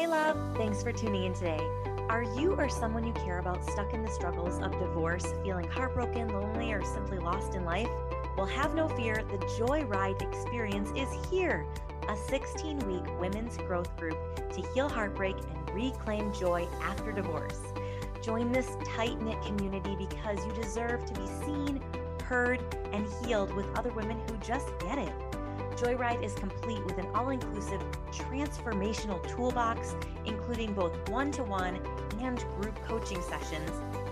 Hey, love. Thanks for tuning in today. Are you or someone you care about stuck in the struggles of divorce, feeling heartbroken, lonely, or simply lost in life? Well, have no fear. The Joy Ride experience is here a 16 week women's growth group to heal heartbreak and reclaim joy after divorce. Join this tight knit community because you deserve to be seen, heard, and healed with other women who just get it. Joyride is complete with an all inclusive transformational toolbox, including both one to one and group coaching sessions,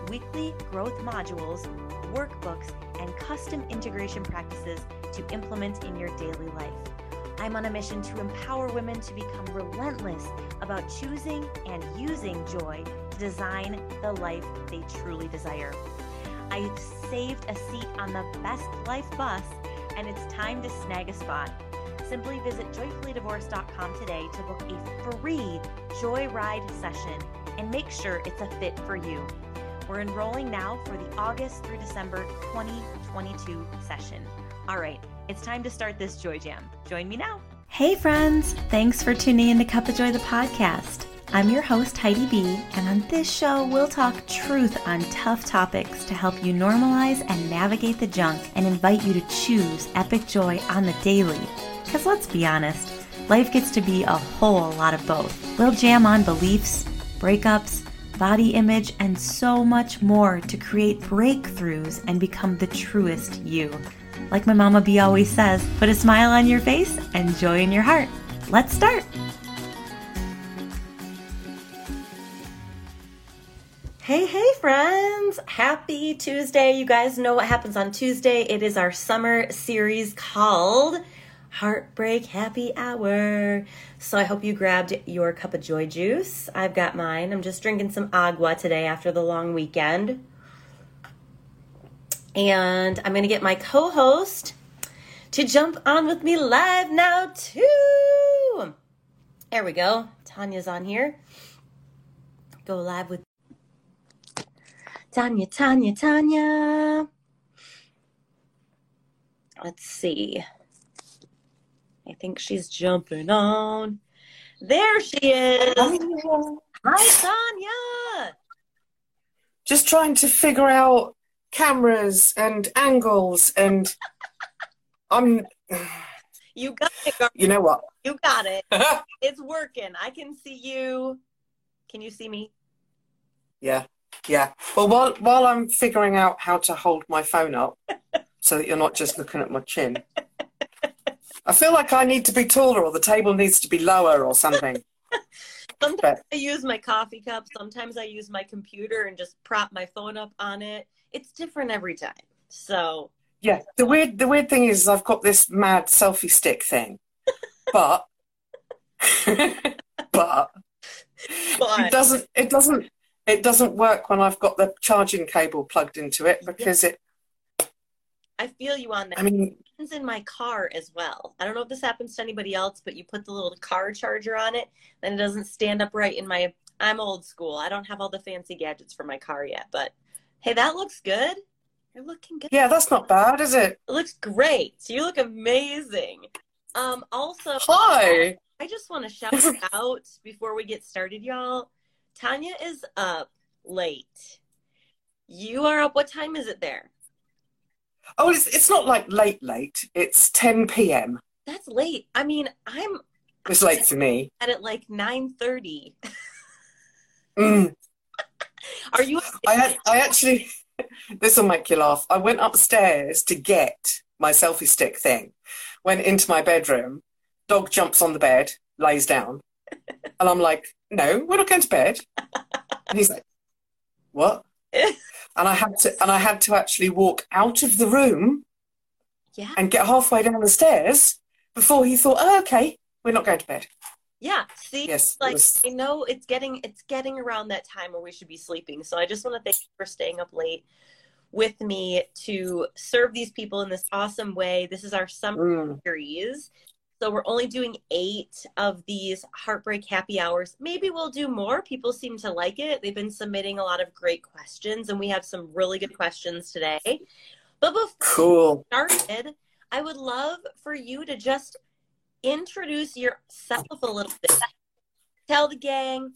weekly growth modules, workbooks, and custom integration practices to implement in your daily life. I'm on a mission to empower women to become relentless about choosing and using joy to design the life they truly desire. I've saved a seat on the Best Life bus and it's time to snag a spot. Simply visit joyfullydivorced.com today to book a free Joyride session and make sure it's a fit for you. We're enrolling now for the August through December 2022 session. All right, it's time to start this Joy Jam. Join me now. Hey, friends. Thanks for tuning in to Cup of Joy, the podcast. I'm your host, Heidi B., and on this show, we'll talk truth on tough topics to help you normalize and navigate the junk and invite you to choose epic joy on the daily. Because let's be honest, life gets to be a whole lot of both. We'll jam on beliefs, breakups, body image, and so much more to create breakthroughs and become the truest you. Like my mama B always says, put a smile on your face and joy in your heart. Let's start. Hey, hey, friends! Happy Tuesday. You guys know what happens on Tuesday. It is our summer series called Heartbreak Happy Hour. So I hope you grabbed your cup of joy juice. I've got mine. I'm just drinking some agua today after the long weekend. And I'm going to get my co host to jump on with me live now, too. There we go. Tanya's on here. Go live with Tanya, Tanya, Tanya. Let's see. I think she's jumping on. There she is. Hi, Tanya. Just trying to figure out cameras and angles and I'm You got it, girl. you know what? You got it. It's working. I can see you. Can you see me? yeah. Yeah. Well while while I'm figuring out how to hold my phone up so that you're not just looking at my chin. I feel like I need to be taller or the table needs to be lower or something. Sometimes But- I use my coffee cup. Sometimes I use my computer and just prop my phone up on it. It's different every time. So, Yeah. The weird the weird thing is I've got this mad selfie stick thing. But but but it doesn't it doesn't it doesn't work when I've got the charging cable plugged into it because it I feel you on that. I mean happens in my car as well. I don't know if this happens to anybody else, but you put the little car charger on it, then it doesn't stand up right in my. I'm old school. I don't have all the fancy gadgets for my car yet, but hey, that looks good. You're looking good. yeah, that's not bad, is it? It looks great. You look amazing. Um, also, Hi. I just want to shout out before we get started, y'all. Tanya is up late. You are up. What time is it there? Oh, it's it's not like late late. It's 10 p.m. That's late. I mean, I'm It's late for me. at it like nine thirty. Mm. Are you? I had, I actually this will make you laugh. I went upstairs to get my selfie stick thing. Went into my bedroom. Dog jumps on the bed, lays down, and I'm like, "No, we're not going to bed." And he's like, "What?" And I had to and I had to actually walk out of the room Yeah, and get halfway down the stairs before he thought, "Oh, okay, we're not going to bed." yeah. See, Yes, like was- I know it's getting it's getting around that time where we should be sleeping. So I just want to thank you for staying up late with me to serve these people in this awesome way. This is our summer Mm. series. So we're only doing eight of these heartbreak happy hours. Maybe we'll do more. People seem to like it. They've been submitting a lot of great questions, and we have some really good questions today. But before Cool. we started, I would love for you to just introduce yourself a little bit. tell the gang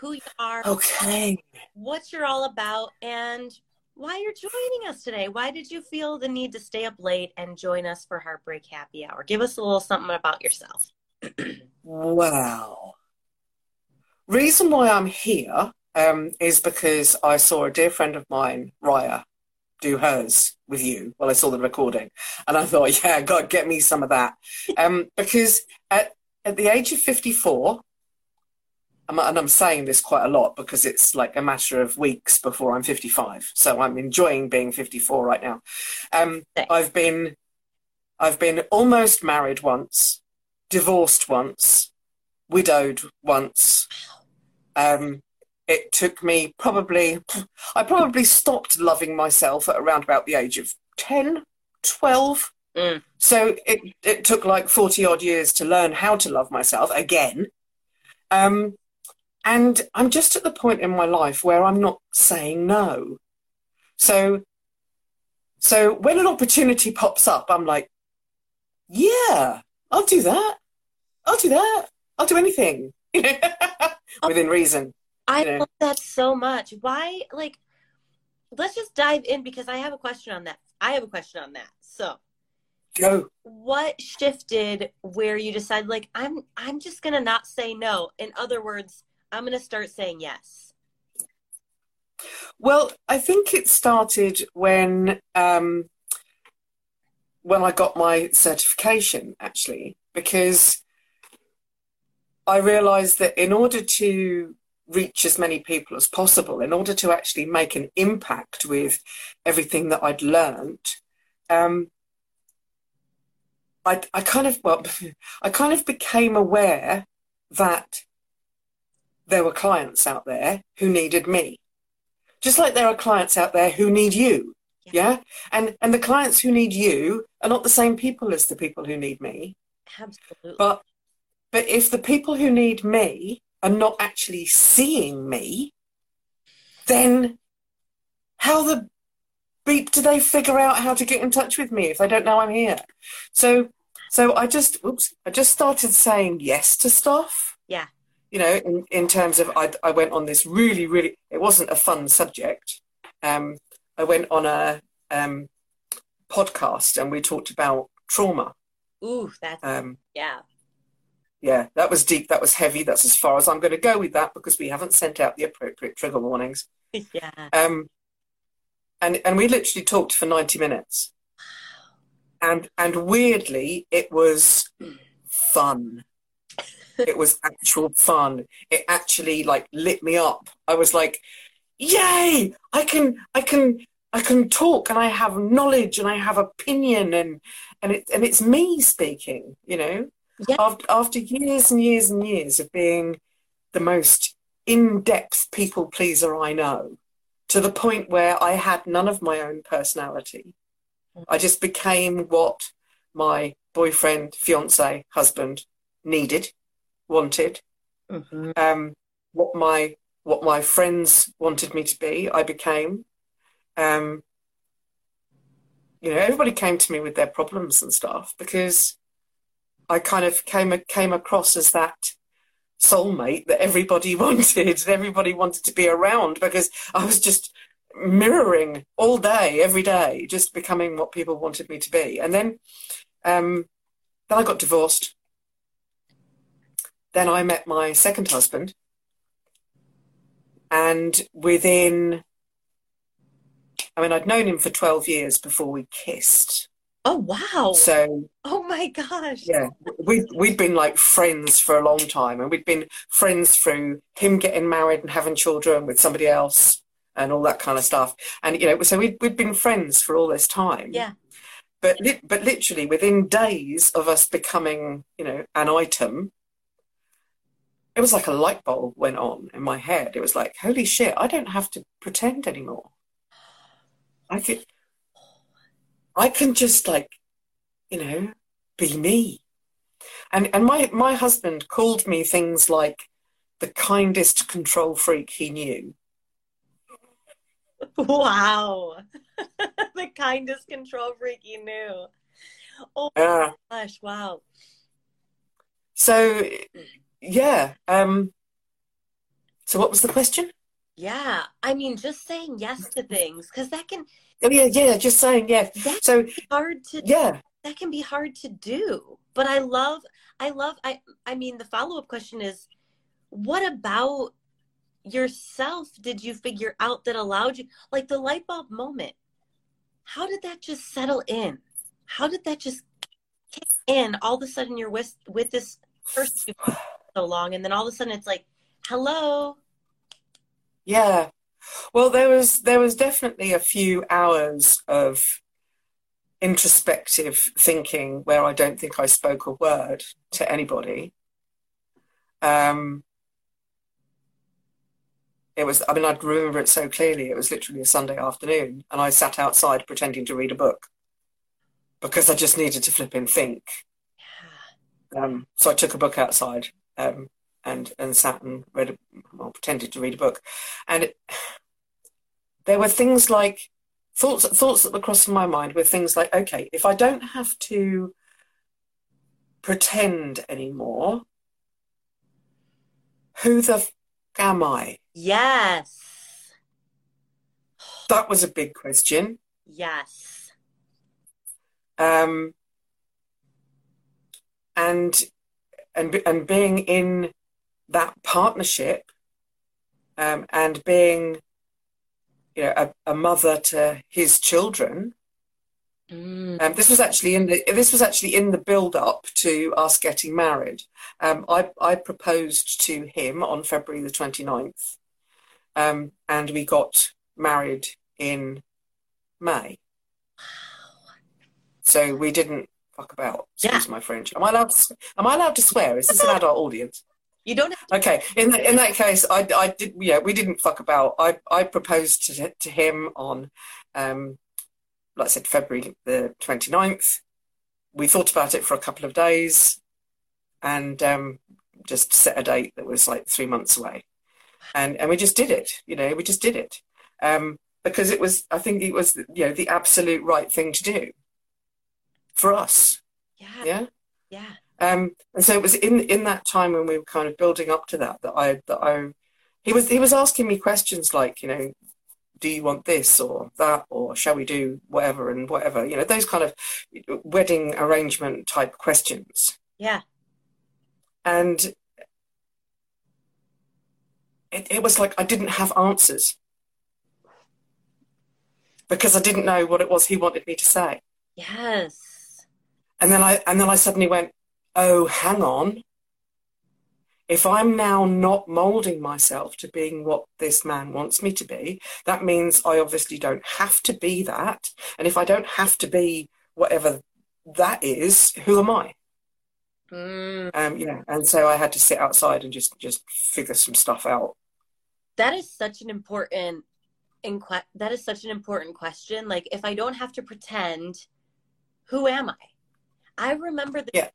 who you are, Okay. what you're all about, and why you're joining us today. Why did you feel the need to stay up late and join us for Heartbreak Happy Hour? Give us a little something about yourself. Wow. Reason why I'm here um, is because I saw a dear friend of mine, Raya, do hers with you while I saw the recording. And I thought, yeah, God, get me some of that. Um, because at, at the age of 54, I'm- and I'm saying this quite a lot because it's like a matter of weeks before I'm 55. So I'm enjoying being 54 right now. Um, I've been, I've been almost married once, divorced once, widowed once. Um, it took me probably, I probably stopped loving myself at around about the age of 10, 12. Mm. So it, it took like 40 odd years to learn how to love myself again. Um, and I'm just at the point in my life where I'm not saying no. So, so when an opportunity pops up, I'm like, yeah, I'll do that. I'll do that. I'll do anything oh, within reason. I know. love that so much. Why, like, let's just dive in because I have a question on that. I have a question on that. So, Go. what shifted where you decided, like, I'm, I'm just gonna not say no. In other words, I'm gonna start saying yes. Well, I think it started when um, when I got my certification, actually, because I realised that in order to reach as many people as possible, in order to actually make an impact with everything that I'd learned, um, I, I kind of well, I kind of became aware that there were clients out there who needed me. Just like there are clients out there who need you yeah. and and the clients who need you are not the same people as the people who need me. Absolutely. but but if the people who need me are not actually seeing me then how the beep do they figure out how to get in touch with me if they don't know i'm here? So so i just oops i just started saying yes to stuff. Yeah. You know in, in terms of I, I went on this really really it wasn't a fun subject. Um i went on a um podcast and we talked about trauma. Ooh, that's um yeah. yeah that was deep that was heavy that's as far as i'm going to go with that because we haven't sent out the appropriate trigger warnings. Yeah. um and and we literally talked for 90 minutes. And and weirdly it was fun it was actual fun. It actually like lit me up. I was like yay! I can i can i can talk and i have knowledge and i have opinion and and it and it's me speaking you know? Yeah. after, after years and years and years of being the most in-depth people pleaser i know to the point where i had none of my own personality i just became what my boyfriend fiance husband needed wanted Mhm. um, what my what my friends wanted me to be, I became. Um, you know, everybody came to me with their problems and stuff because I kind of came came across as that soulmate that everybody wanted, and everybody wanted to be around because I was just mirroring all day, every day, just becoming what people wanted me to be. And then, um, then I got divorced. Then I met my second husband. And within, I mean, I'd known him for 12 years before we kissed. Oh wow. So, Oh my gosh. yeah, We'd, we'd been like friends for a long time. And we'd been friends through him getting married and having children with somebody else and all that kind of stuff. And, you know, so we'd, we'd been friends for all this time. Yeah. But, li- but literally within days of us becoming, you know, an item, it was like a light bulb went on in my head. It was like, holy shit, I don't have to pretend anymore. I could, I can just like, you know, be me. And and my my husband called me things like the kindest control freak he knew. Wow. the kindest control freak he knew. Oh Uh, gosh, wow. so yeah, um, So what was the question? Yeah. I mean, just saying yes to things because that can Oh yeah, yeah. Just saying, yeah. That's So hard to yeah, that can be hard to do. But I love I love I I mean the follow-up question is what about yourself did you figure out that allowed you like the light bulb moment? How did that just settle in? How did that just kick in? All of a sudden you're with with this person so long and then all of a sudden it's like, hello. yeah. Well, there was there was definitely a few hours of introspective thinking where I don't think I spoke a word to anybody. Um, it was, I mean, I remember it so clearly. It was literally a Sunday afternoon, and I sat outside pretending to read a book because I just needed to flip and think. Um, so I took a book outside um, and and sat and read, a, well, pretended to read a book, and it, there were things like thoughts thoughts that were crossing my mind were things like, okay, if I don't have to pretend anymore, who the f- am I? Yes. That was a big question. Yes. Um, and and and being in that partnership um, and being you know a, a mother to his children. Mm. um, this was actually in the this was actually in the build up to us getting married. Um, I, I proposed to him on February the 29th um, and we got married in May. So we didn't fuck about excuse my French am I allowed to, am I allowed to swear is this an adult audience You don't Okay, in that, in that case, I, I did. Yeah, we didn't fuck about. I, I proposed to, to him on, um, like I said, February the 29th. We thought about it for a couple of days, and um, just set a date that was like three months away, and and we just did it. You know, we just did it um, because it was. I think it was you know the absolute right thing to do for us. Yeah. Yeah. Yeah. Um, and so it was in in that time when we were kind of building up to that that I that I he was he was asking me questions like you know do you want this or that or shall we do whatever and whatever you know those kind of wedding arrangement type questions Yeah. and it, it was like I didn't have answers because I didn't know what it was he wanted me to say Yes. And then I and then I suddenly went, oh, hang on. If I'm now not molding myself to being what this man wants me to be, that means I obviously don't have to be that. And if I don't have to be whatever that is, who am I? Mm. Um, yeah. And so I had to sit outside and just just figure some stuff out. That is such an important inque- that is such an important question. Like if I don't have to pretend, who am I? I remember the Yeah.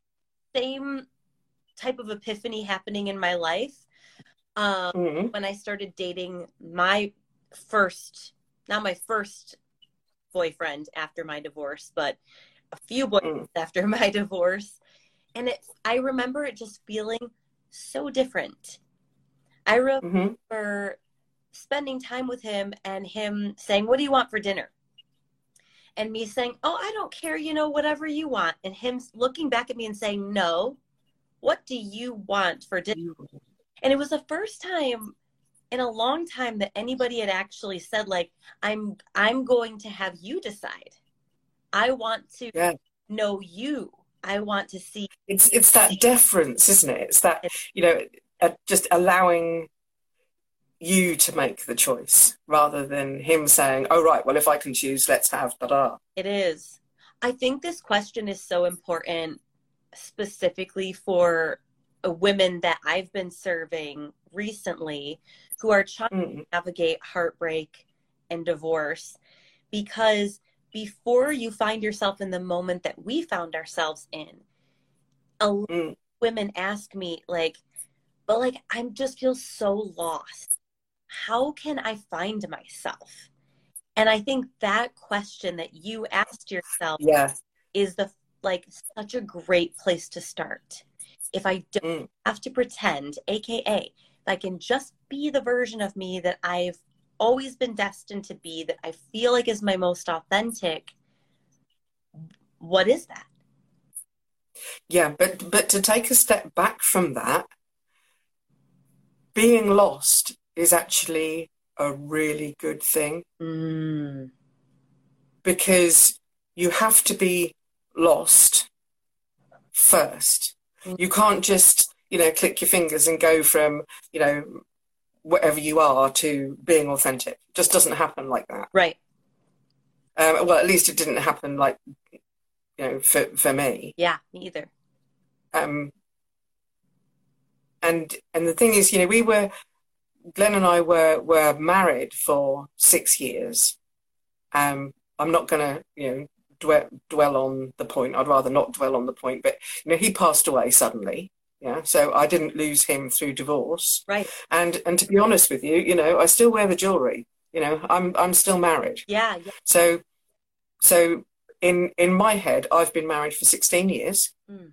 same type of epiphany happening in my life um, Mhm. when I started dating my first, not my first boyfriend after my divorce, but a few boyfriends after my divorce. And it, I remember it just feeling so different. I Mhm. remember spending time with him and him saying, What do you want for dinner? And me saying, Oh, I don't care, you know, whatever you want. And him looking back at me and saying, No, what do you want for dinner? And it was the first time in a long time that anybody had actually said, like, I'm I'm going to have you decide. I want to Yeah. know you. I want to see It's it's that deference, isn't it? It's that you know, uh, just allowing you to make the choice rather than him saying, "Oh right, well if I can choose, let's have da da." It is. I think this question is so important specifically for uh, women that I've been serving recently who are trying Mm. to navigate heartbreak and divorce because before you find yourself in the moment that we found ourselves in, a Mm. women ask me like, but like I'm just feel so lost. How can I find myself? And I think that question that you asked yourself Yeah. is the like such a great place to start. If I don't Mm. have to pretend, aka if I can just be the version of me that I've always been destined to be, that I feel like is my most authentic, what is that? Yeah, but but to take a step back from that, being lost is actually a really good thing Mm. because you have to be lost first. You can't just, you know, click your fingers and go from, you know, whatever you are to being authentic. It just doesn't happen like that. Right. Um, well, at least it didn't happen like, you know, for, for me. Yeah, me either. Um, and and the thing is, you know, we were Glenn and I were were married for six years. Um, I'm not going to, you know, dwell, dwell on the point. I'd rather not dwell on the point. But you know, he passed away suddenly. Yeah, so I didn't lose him through divorce. Right. And and to be honest with you, you know, I still wear the jewelry. You know, I'm I'm still married. Yeah, yeah. So so in in my head, I've been married for 16 years Mm.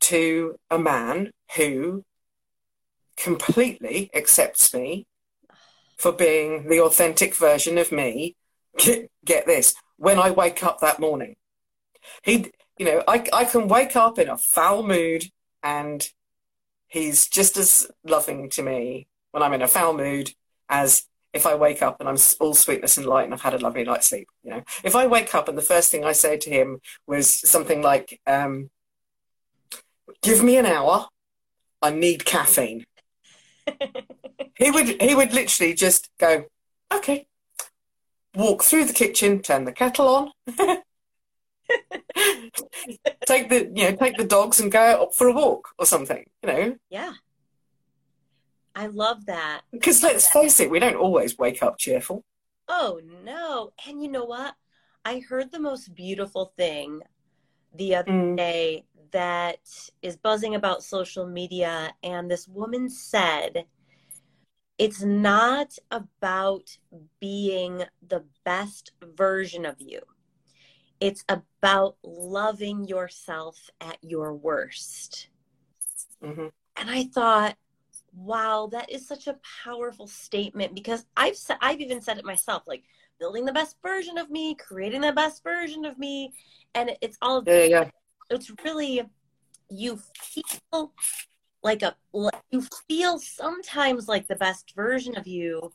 to a man who completely accepts me for being the authentic version of me. Get, get this, when I wake up that morning, he, you know, I, I can wake up in a foul mood and he's just as loving to me when I'm in a foul mood as if I wake up and I'm all sweetness and light and I've had a lovely night's sleep. You know, if I wake up and the first thing I say to him was something like, um, "Give me an hour, I need caffeine," he would he would literally just go, "Okay." Walk through the kitchen, turn the kettle on, take the you know take the dogs and go out for a walk or something. You know, Yeah. I love that. because let's face it, we don't always wake up cheerful. Oh no. And you know what? I heard the most beautiful thing the other Mm. day that is buzzing about social media and this woman said it's not about being the best version of you. It's about loving yourself at your worst. hmm And I thought, wow, that is such a powerful statement because I've I've even said it myself, like building the best version of me, creating the best version of me, and it's all Yeah, yeah, yeah. It's really you feel like a you feel sometimes like the best version of you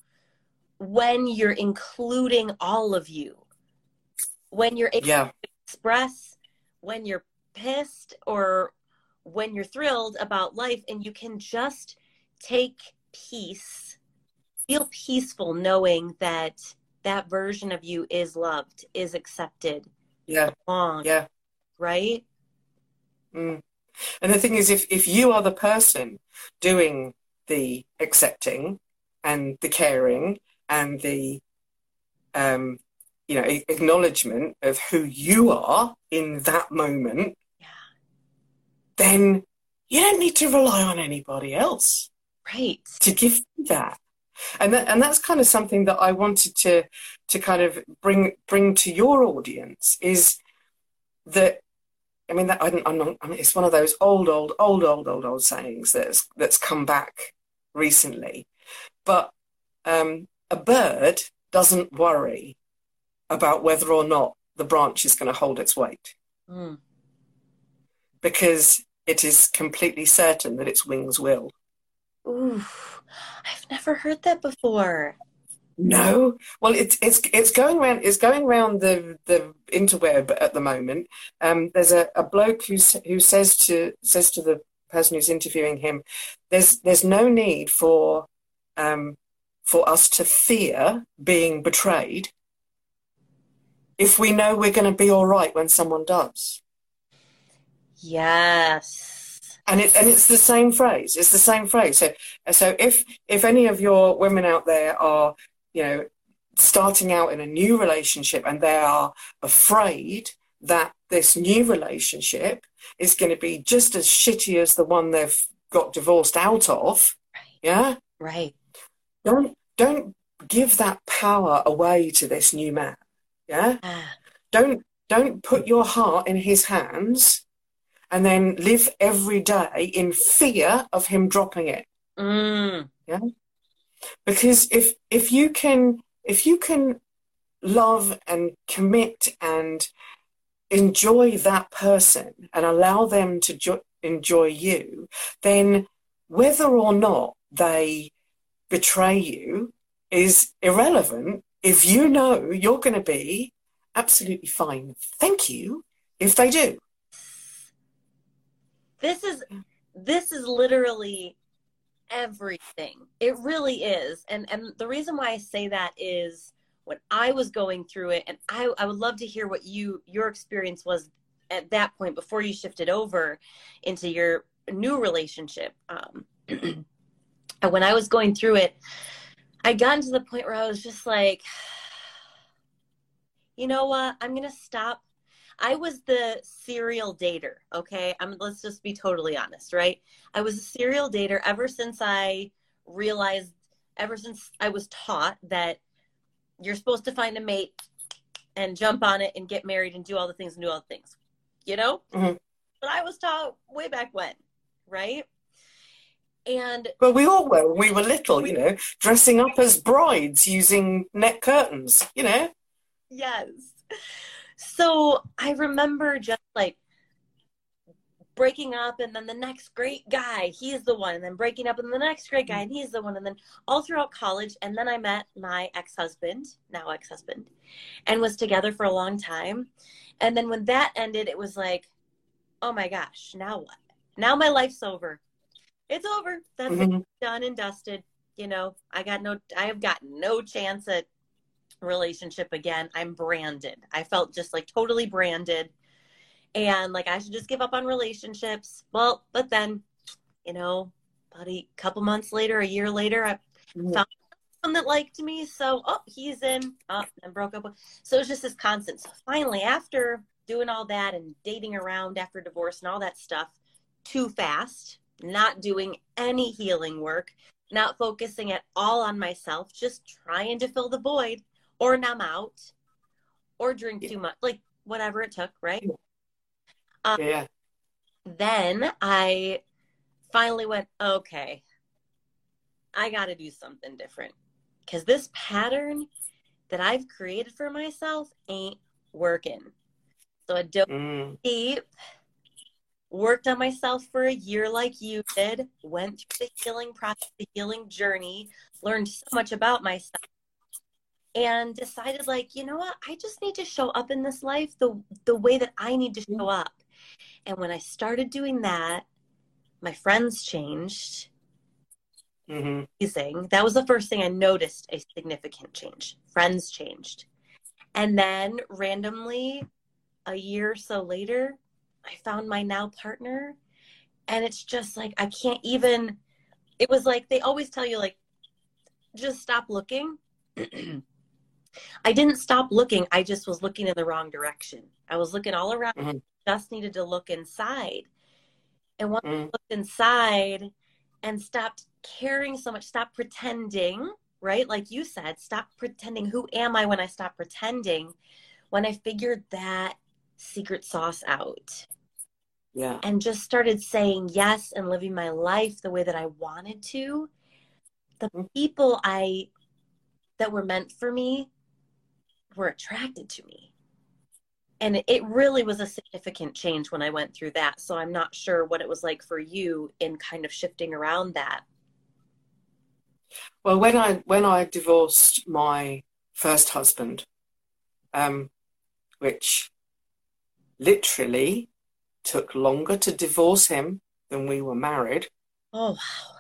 when you're including all of you when you're able Yeah. to express when you're pissed or when you're thrilled about life and you can just take peace feel peaceful knowing that that version of you is loved is accepted Yeah, belongs, yeah. right Mm. And the thing is, if, if you are the person doing the accepting and the caring and the um, you know acknowledgement of who you are in that moment, yeah then you don't need to rely on anybody else right to give you that. And that, and that's kind of something that I wanted to to kind of bring bring to your audience is that I mean that I'm, I'm not, I mean, it's one of those old old old old old old sayings that's that's come back recently, but um, a bird doesn't worry about whether or not the branch is going to hold its weight Mm. because it is completely certain that its wings will. Ooh, I've never heard that before. No, well, it's it's it's going around. It's going around the the interweb at the moment. Um, there's a, a bloke who who says to says to the person who's interviewing him, "There's there's no need for um, for us to fear being betrayed if we know we're going to be all right when someone does." Yes. And it and it's the same phrase. It's the same phrase. So so if if any of your women out there are, you know, starting out in a new relationship and they are afraid that this new relationship is going to be just as shitty as the one they've got divorced out of, Right. yeah, Right. don't don't give that power away to this new man. Yeah, Ah, don't don't put your heart in his hands and then live every day in fear of him dropping it Mm. Yeah. Because if if you can if you can love and commit and enjoy that person and allow them to jo- enjoy you, then whether or not they betray you is irrelevant if you know you're going to be absolutely fine. Thank you if they do. This is this is literally everything. It really is. And and the reason why I say that is when I was going through it and I I would love to hear what you your experience was at that point before you shifted over into your new relationship. Um when I was going through it, I got to the point where I was just like you know what? I'm to stop I was the serial dater, okay? I'm let's just be totally honest, right? I was a serial dater ever since I realized ever since I was taught that you're supposed to find a mate and jump on it and get married and do all the things and do all the things. You know? Mhm. But I was taught way back when, right? And Well, we all were when we were little, you know, dressing up as brides using net curtains, you know. Yes. So I remember just like breaking up and then the next great guy, he's the one, and then breaking up and the next great guy, and he's the one, and then all throughout college. And then I met my ex husband, now ex husband, and was together for a long time. And then when that ended, it was like, oh my gosh, now what? Now my life's over. It's over. That's it Mhm. done and dusted. You know, I got no, I have got no chance at relationship again. I'm branded. I felt just like totally branded and like I should just give up on relationships. Well, but then, you know, about a couple months later, a year later, I mm-hmm. found someone that liked me. So, oh, he's in, oh, and broke up. with- So it was just this constant. So finally, after doing all that and dating around after divorce and all that stuff too fast, not doing any healing work, not focusing at all on myself, just trying to fill the void or numb out or drink Yeah. too much, like whatever it took, right? Yeah. then I finally went, okay, I got to do something different because this pattern that I've created for myself ain't working. So I dove Mm. deep, worked on myself for a year like you did, went through the healing process, the healing journey, learned so much about myself. And decided, like, you know what? I just need to show up in this life the the way that I need to show up. And when I started doing that, my friends changed. hmm Amazing. That was the first thing I noticed a significant change. Friends changed. And then randomly, a year or so later, I found my now partner. And it's just like, I can't even, it was like, they always tell you, like, just stop looking. I didn't stop looking. I just was looking in the wrong direction. I was looking all around, Mhm. just needed to look inside. And once Mm. looked inside and stopped caring so much, stop pretending, right? Like you said, stop pretending. Who am I when I stop pretending? When I figured that secret sauce out Yeah. and just started saying yes and living my life the way that I wanted to, the Mhm. people I that were meant for me were attracted to me. And it- really was a significant change when I went through that. So I'm not sure what it was like for you in kind of shifting around that. Well, when I when I divorced my first husband, um, which literally took longer to divorce him than we were married. Oh wow.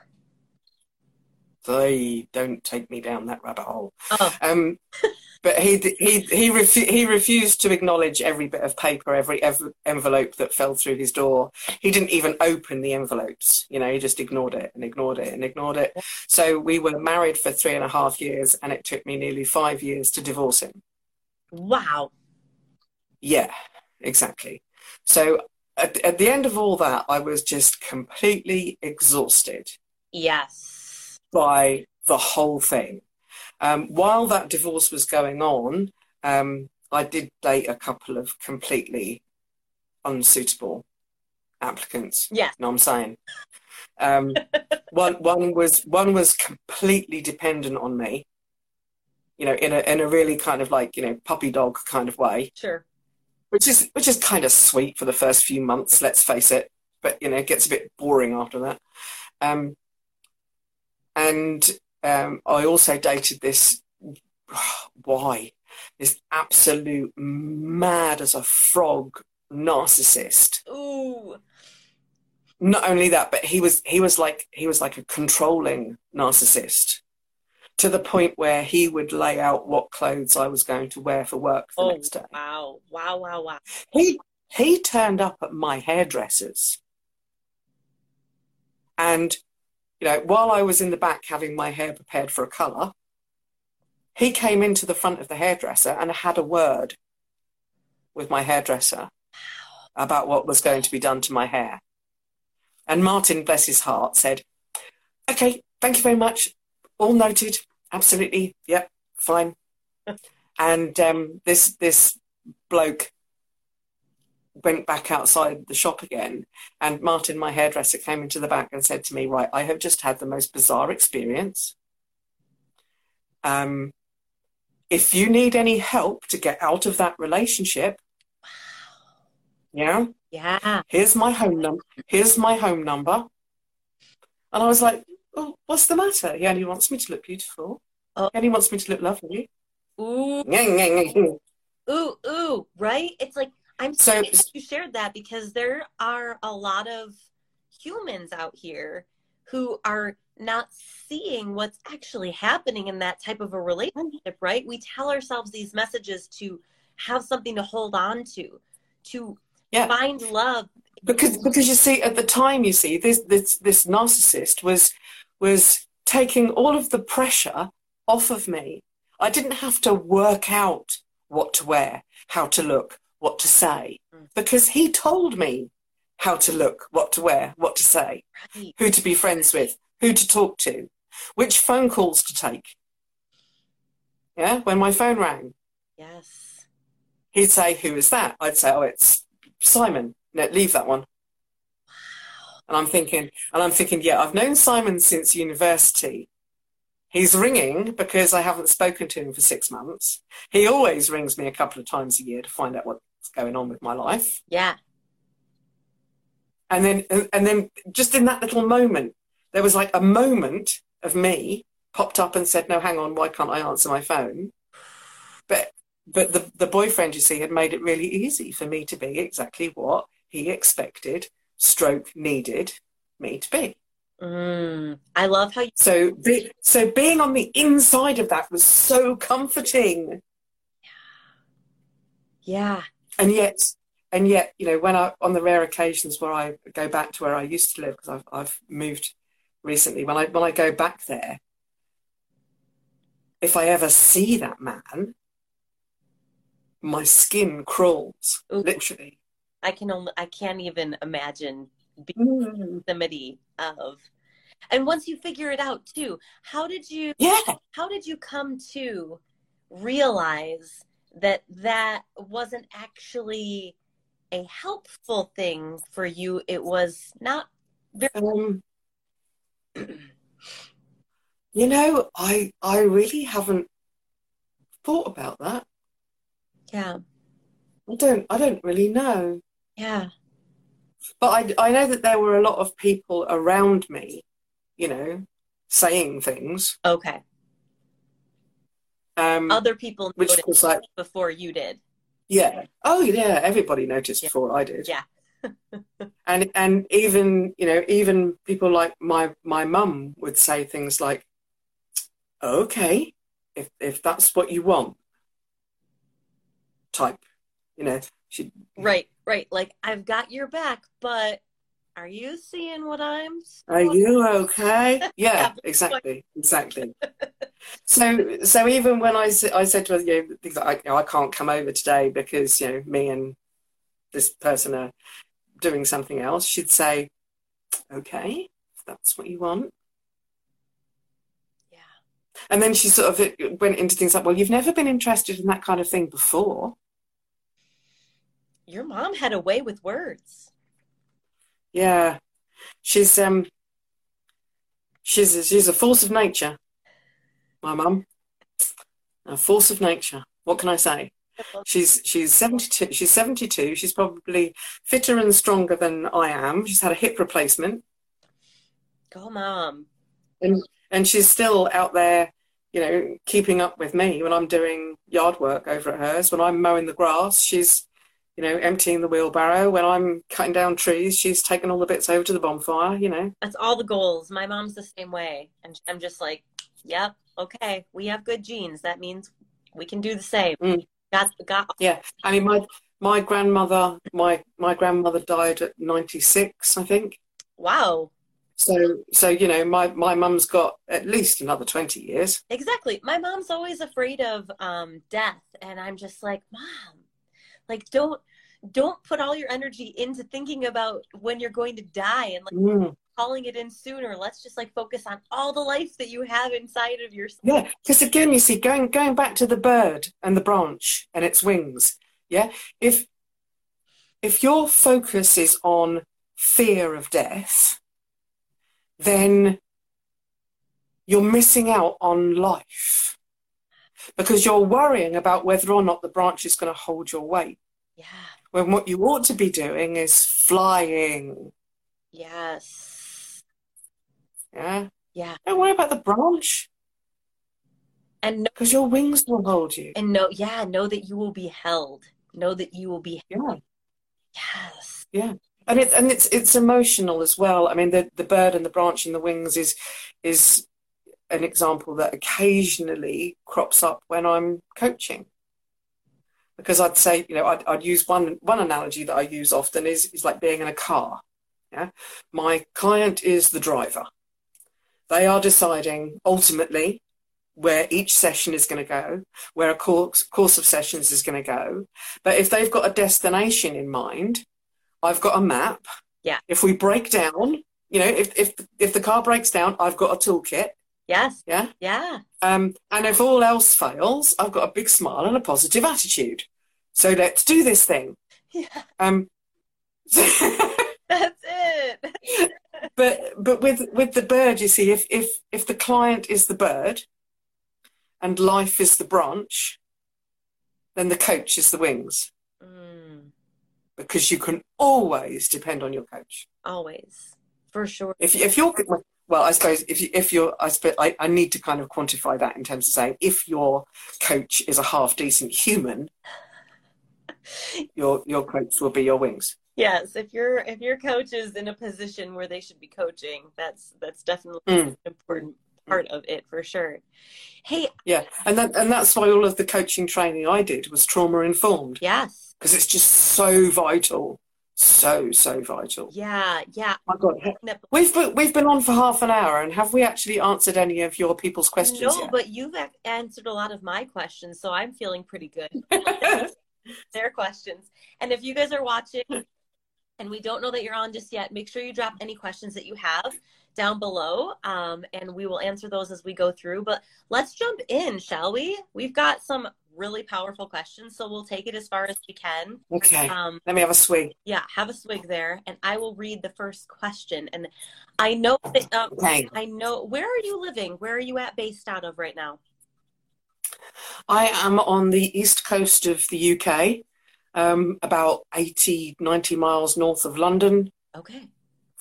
They don't take me down that rabbit hole. Oh. Um, but he he he refu- he refused to acknowledge every bit of paper, every, every envelope that fell through his door. He didn't even open the envelopes. You know, he just ignored it and ignored it and ignored it. So we were married for three and a half years, and it took me nearly five years to divorce him. Wow. Yeah, exactly. So at, at the end of all that, I was just completely exhausted Yes. By the whole thing. Um, while that divorce was going on, um, I did date a couple of completely unsuitable applicants. Yes. You know what I'm saying? Um, one one was one was completely dependent on me. You know, in a in a really kind of like you know puppy dog kind of way, Sure. which is which is kind of sweet for the first few months. Let's face it, but you know, it gets a bit boring after that. Um, and um, I also dated this why this absolute mad as a frog narcissist Ooh. not only that, but he was he was like he was like a controlling narcissist to the point where he would lay out what clothes I was going to wear for work the Oh, next day. wow. Wow, wow, wow. He he turned up at my hairdresser's, and you know while I was in the back having my hair prepared for a colour, he came into the front of the hairdresser and had a word with my hairdresser about what was going to be done to my hair. And Martin, bless his heart, said, Okay, thank you very much. All noted. Absolutely. Yep, fine. and um, this this bloke went back outside the shop again and Martin, my hairdresser, came into the back and said to me, Right, I have just had the most bizarre experience. Um, if you need any help to get out of that relationship, yeah, Yeah. here's my home number. Here's my home number. And I was like, oh, what's the matter? He only wants me to look beautiful. Oh. He only wants me to look lovely. Ooh, ooh, ooh. Right? It's like I'm So- you shared that because there are a lot of humans out here who are not seeing what's actually happening in that type of a relationship, right? We tell ourselves these messages to have something to hold on to, to Yeah. find love. because because you see at the time you see this this this narcissist was was taking all of the pressure off of me i didn't have to work out what to wear how to look what to say Mm. because he told me how to look what to wear what to say Right. who to be friends with who to talk to which phone calls to take yeah when my phone rang Yes. he'd say who is that i'd say oh it's simon no leave that one and I'm thinking, and I'm thinking, yeah, I've known Simon since university. He's ringing because I haven't spoken to him for six months. He always rings me a couple of times a year to find out what's going on with my life. Yeah. And then, and then just in that little moment, there was like a moment of me popped up and said, no, hang on, why can't I answer my phone? But, but the, the boyfriend, you see, had made it really easy for me to be exactly what he expected, stroke needed me to be. Mm. I love how you So, be, so being on the inside of that was so comforting, Yeah. And yet, and yet, you know, when I on the rare occasions where I go back to where I used to live because I've I've moved recently, when I when I go back there, if I ever see that man, my skin crawls Ooh. literally. I can only I can't even imagine Mm. proximity of and once you figure it out too how did you Yeah, how did you come to realize that that wasn't actually a helpful thing for you it was not um, you know, I I really haven't thought about that. yeah I don't I don't really know. yeah But I, I know that there were a lot of people around me, you know, saying things. okay Um, other people which noticed like, before you did yeah, oh yeah, everybody noticed Yeah. before I did. Yeah. and and even you know even people like my my mum would say things like, okay, if if that's what you want, type, you know, she right right like i've got your back but are you seeing what i'm Are you okay? Yeah. exactly, exactly. so, so even when I, I said to her, you know, things like, you know, I can't come over today because you know me and this person are doing something else, she'd say, "Okay, if that's what you want." yeah And then she sort of went into things like, "Well, you've never been interested in that kind of thing before." your mom had a way with words Yeah, she's um, she's a, she's a force of nature. My mum, a force of nature. What can I say? She's she's seventy two. She's seventy two. She's probably fitter and stronger than I am. She's had a hip replacement. Go, mom. And and she's still out there, you know, keeping up with me when I'm doing yard work over at hers. When I'm mowing the grass, she's, you know, emptying the wheelbarrow. When I'm cutting down trees, she's taking all the bits over to the bonfire. You know, That's all the goals. My mom's the same way. And I'm just like, yep, okay, we have good genes. That means we can do the same. Mm. Got, got, yeah. I mean, my my grandmother, my my grandmother died at ninety six, I think. wow. So so you know, my my mum's got at least another twenty years. Exactly. My mom's always afraid of um, death, and I'm just like, mom, like don't don't put all your energy into thinking about when you're going to die and like Mm. Calling it in sooner. Let's just like focus on all the life that you have inside of yourself. Yeah, because again, you see, going going back to the bird and the branch and its wings. Yeah, if if your focus is on fear of death, then you're missing out on life because you're worrying about whether or not the branch is going to hold your weight. Yeah. When what you ought to be doing is flying. Yes. Yeah, Yeah. don't worry about the branch And because your wings will hold you. and know, yeah, know that you will be held. Know that you will be. Yeah. Yes. Yeah. And it's and it's it's emotional as well. I mean, the the bird and the branch and the wings is is an example that occasionally crops up when I'm coaching. Because I'd say, you know, I'd, I'd use one one analogy that I use often is is like being in a car. Yeah, my client is the driver. They are deciding ultimately where each session is going to go, where a course course of sessions is going to go. But if they've got a destination in mind, I've got a map. Yeah. If we break down, you know, if if if the car breaks down, I've got a toolkit. Yes. Yeah. Yeah. Um, and if all else fails, I've got a big smile and a positive attitude. So let's do this thing. Yeah. Um, That's it. but but with with the bird, you see, if if if the client is the bird, and life is the branch, then the coach is the wings, Mm, because you can always depend on your coach. always. For sure. If if you're well, I suppose if you if you're I suppose I, I need to kind of quantify that in terms of saying if your coach is a half decent human, your your coach will be your wings. Yes, if your if your coach is in a position where they should be coaching, that's that's definitely Mm. an important part of it for sure. Hey, Yeah, and that and that's why all of the coaching training I did was trauma informed yes. because it's just so vital, so so vital. Yeah, yeah. My God, we've been, we've been on for half an hour, and have we actually answered any of your people's questions No, yet? but you've answered a lot of my questions, so I'm feeling pretty good. Their questions. And if you guys are watching and we don't know that you're on just yet, make sure you drop any questions that you have down below, um, and we will answer those as we go through. But let's jump in, shall we? We've got some really powerful questions, so we'll take it as far as we can. okay, Um, let me have a swig. yeah, have a swig there, and I will read the first question. And I know that um, Okay, I know. Where are you living? Where are you at, based out of right now? I am on the east coast of the UK, um, about 80, 90 miles north of London. Okay,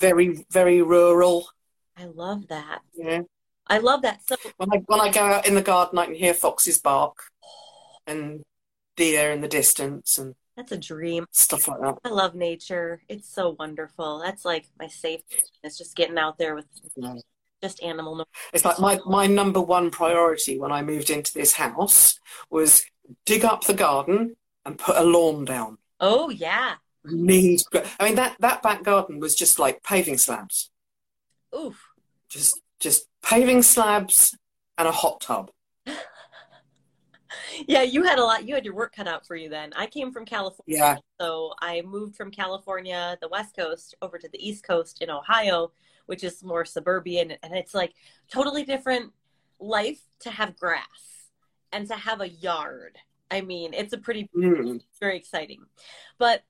Very, very rural. I love that. Yeah. I love that. So When I when I go out in the garden, I can hear foxes bark and deer in the distance and that's a dream. stuff like that. I love nature. It's so wonderful. That's like my safe. It's just getting out there with Yeah. just animal. It's like my, my number one priority when I moved into this house was dig up the garden and put a lawn down. Oh yeah. Need, I mean that that back garden was just like paving slabs, Oof. just just paving slabs and a hot tub. Yeah, you had a lot. You had your work cut out for you then. I came from California. Yeah, So I moved from California, the West Coast, over to the East Coast in Ohio, which is more suburban. And it's like totally different life to have grass and to have a yard. I mean, it's a pretty, Mm. very exciting. But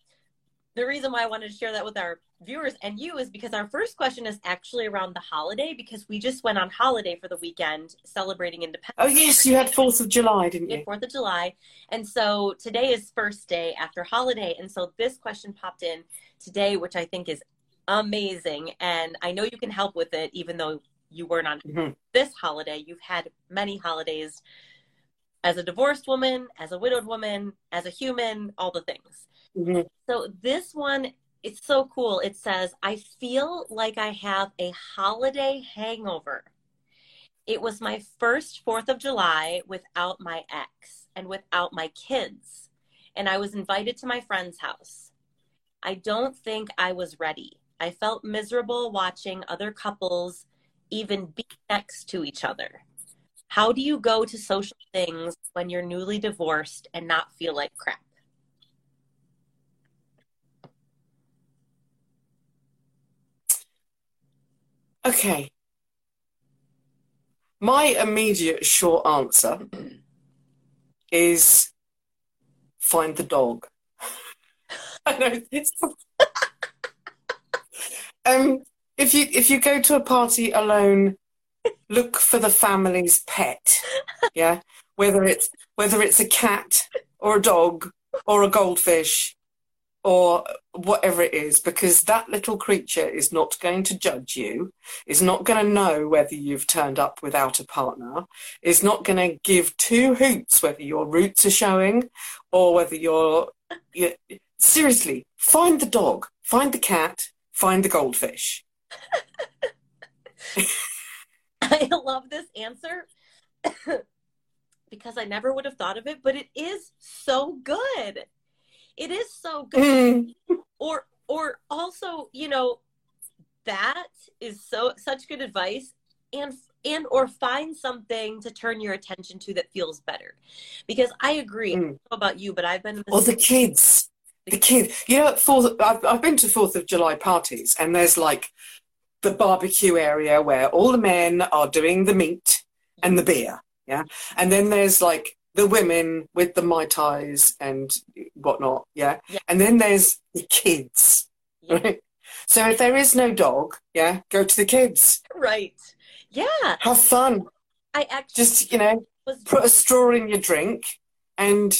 the reason why I wanted to share that with our viewers and you is because our first question is actually around the holiday because we just went on holiday for the weekend celebrating independence. Oh yes, you had Fourth of July, didn't you? Fourth of July, and so today is first day after holiday, and so this question popped in today, which I think is amazing, and I know you can help with it, even though you weren't on mm-hmm. this holiday. You've had many holidays as a divorced woman, as a widowed woman, as a human, all the things. Mm-hmm. So this one, it's so cool. It says, I feel like I have a holiday hangover. It was my first 4th of July without my ex and without my kids. And I was invited to my friend's house. I don't think I was ready. I felt miserable watching other couples even be next to each other. How do you go to social things when you're newly divorced and not feel like crap? Okay. My immediate short answer is find the dog. I know this. um, if you if you go to a party alone, look for the family's pet. Yeah, whether it's whether it's a cat or a dog or a goldfish or whatever it is, because that little creature is not going to judge you, is not going to know whether you've turned up without a partner, is not going to give two hoots whether your roots are showing or whether you're. you seriously, find the dog, find the cat, find the goldfish. I love this answer because I never would have thought of it, but it is so good. It is so good. Or or also you know that is so such good advice and and or find something to turn your attention to that feels better. Because i agree. Mm. about you but i've been or the kids the kids you know fourth I've, I've been to fourth of july parties and there's like the barbecue area where all the men are doing the meat and the beer yeah and then there's like the women with the mai tais and whatnot, yeah? yeah. And then there's the kids, yeah. right? So if there is no dog, yeah, go to the kids. Right. Yeah. Have fun. I actually just you know was... put a straw in your drink and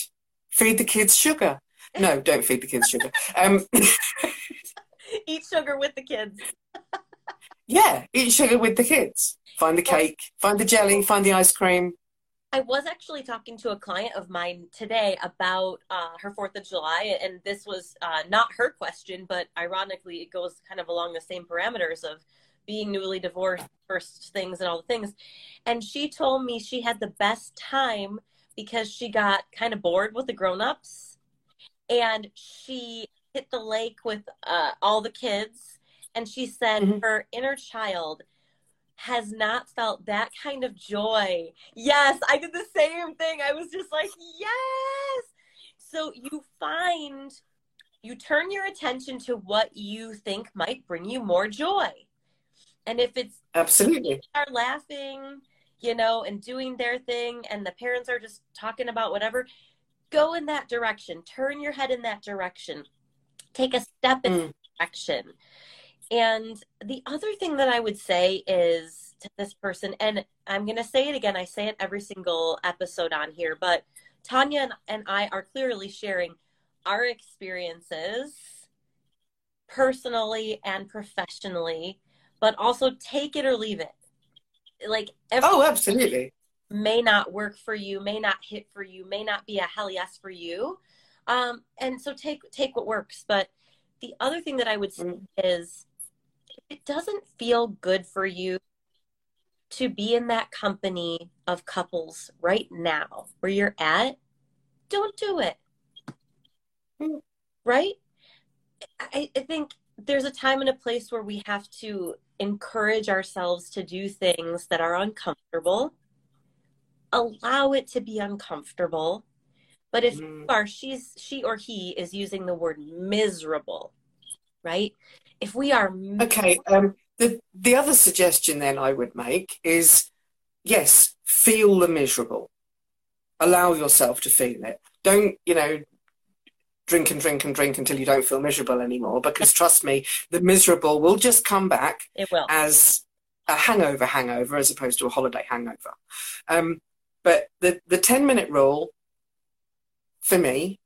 feed the kids sugar. No, don't feed the kids sugar. Um, eat sugar with the kids. yeah, eat sugar with the kids. Find the cake, find the jelly, find the ice cream. I was actually talking to a client of mine today about uh, her Fourth of July, and this was uh, not her question, but ironically, it goes kind of along the same parameters of being newly divorced, first things, and all the things. And she told me she had the best time because she got kind of bored with the grown-ups, and she hit the lake with uh, all the kids, and she said mm-hmm. her inner child has not felt that kind of joy. Yes, I did the same thing. I was just like, yes. So you find, you turn your attention to what you think might bring you more joy. And if it's absolutely are laughing, you know, and doing their thing, and the parents are just talking about whatever, go in that direction. Turn your head in that direction. Take a step in mm. that direction and the other thing that I would say is to this person, and I'm going to say it again, I say it every single episode on here, but Tanya and I are clearly sharing our experiences personally and professionally, but also take it or leave it. Like, oh, absolutely. May not work for you, may not hit for you, may not be a hell yes for you. Um, and so take take what works. But the other thing that I would say mm. is it doesn't feel good for you to be in that company of couples right now where you're at, don't do it. Right? I, I, think there's a time and a place where we have to encourage ourselves to do things that are uncomfortable, allow it to be uncomfortable. But if mm. are she's she or he is using the word miserable, right? If we are okay um, the the other suggestion then i would make is yes feel the miserable allow yourself to feel it don't you know drink and drink and drink until you don't feel miserable anymore. Because trust me, the miserable will just come back It will. as a hangover hangover as opposed to a holiday hangover. Um, but the, the 10 minute rule for me,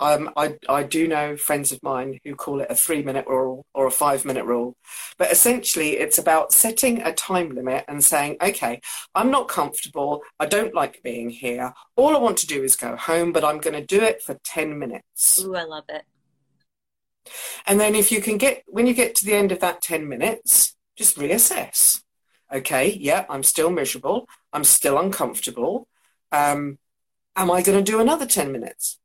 um, I, I do know friends of mine who call it a three minute rule or a five minute rule. But essentially, it's about setting a time limit and saying, okay, I'm not comfortable. I don't like being here. All I want to do is go home, but I'm going to do it for 10 minutes. Ooh, I love it. And then if you can get, when you get to the end of that 10 minutes, just reassess. Okay, yeah, I'm still miserable. I'm still uncomfortable. Um, am I going to do another 10 minutes?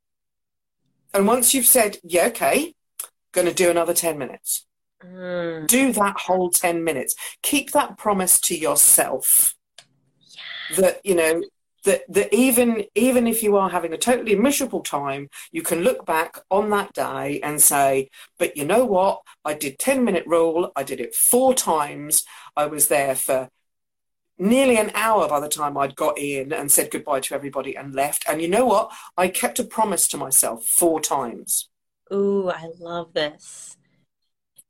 And once you've said, yeah, okay, going to do another 10 minutes, Mm, do that whole 10 minutes. Keep that promise to yourself that, you know, that, that even even if you are having a totally miserable time, you can look back on that day and say, but you know what? I did 10 minute rule. I did it four times. I was there for nearly an hour by the time I'd got in and said goodbye to everybody and left. And you know what? I kept a promise to myself four times. Ooh, I love this.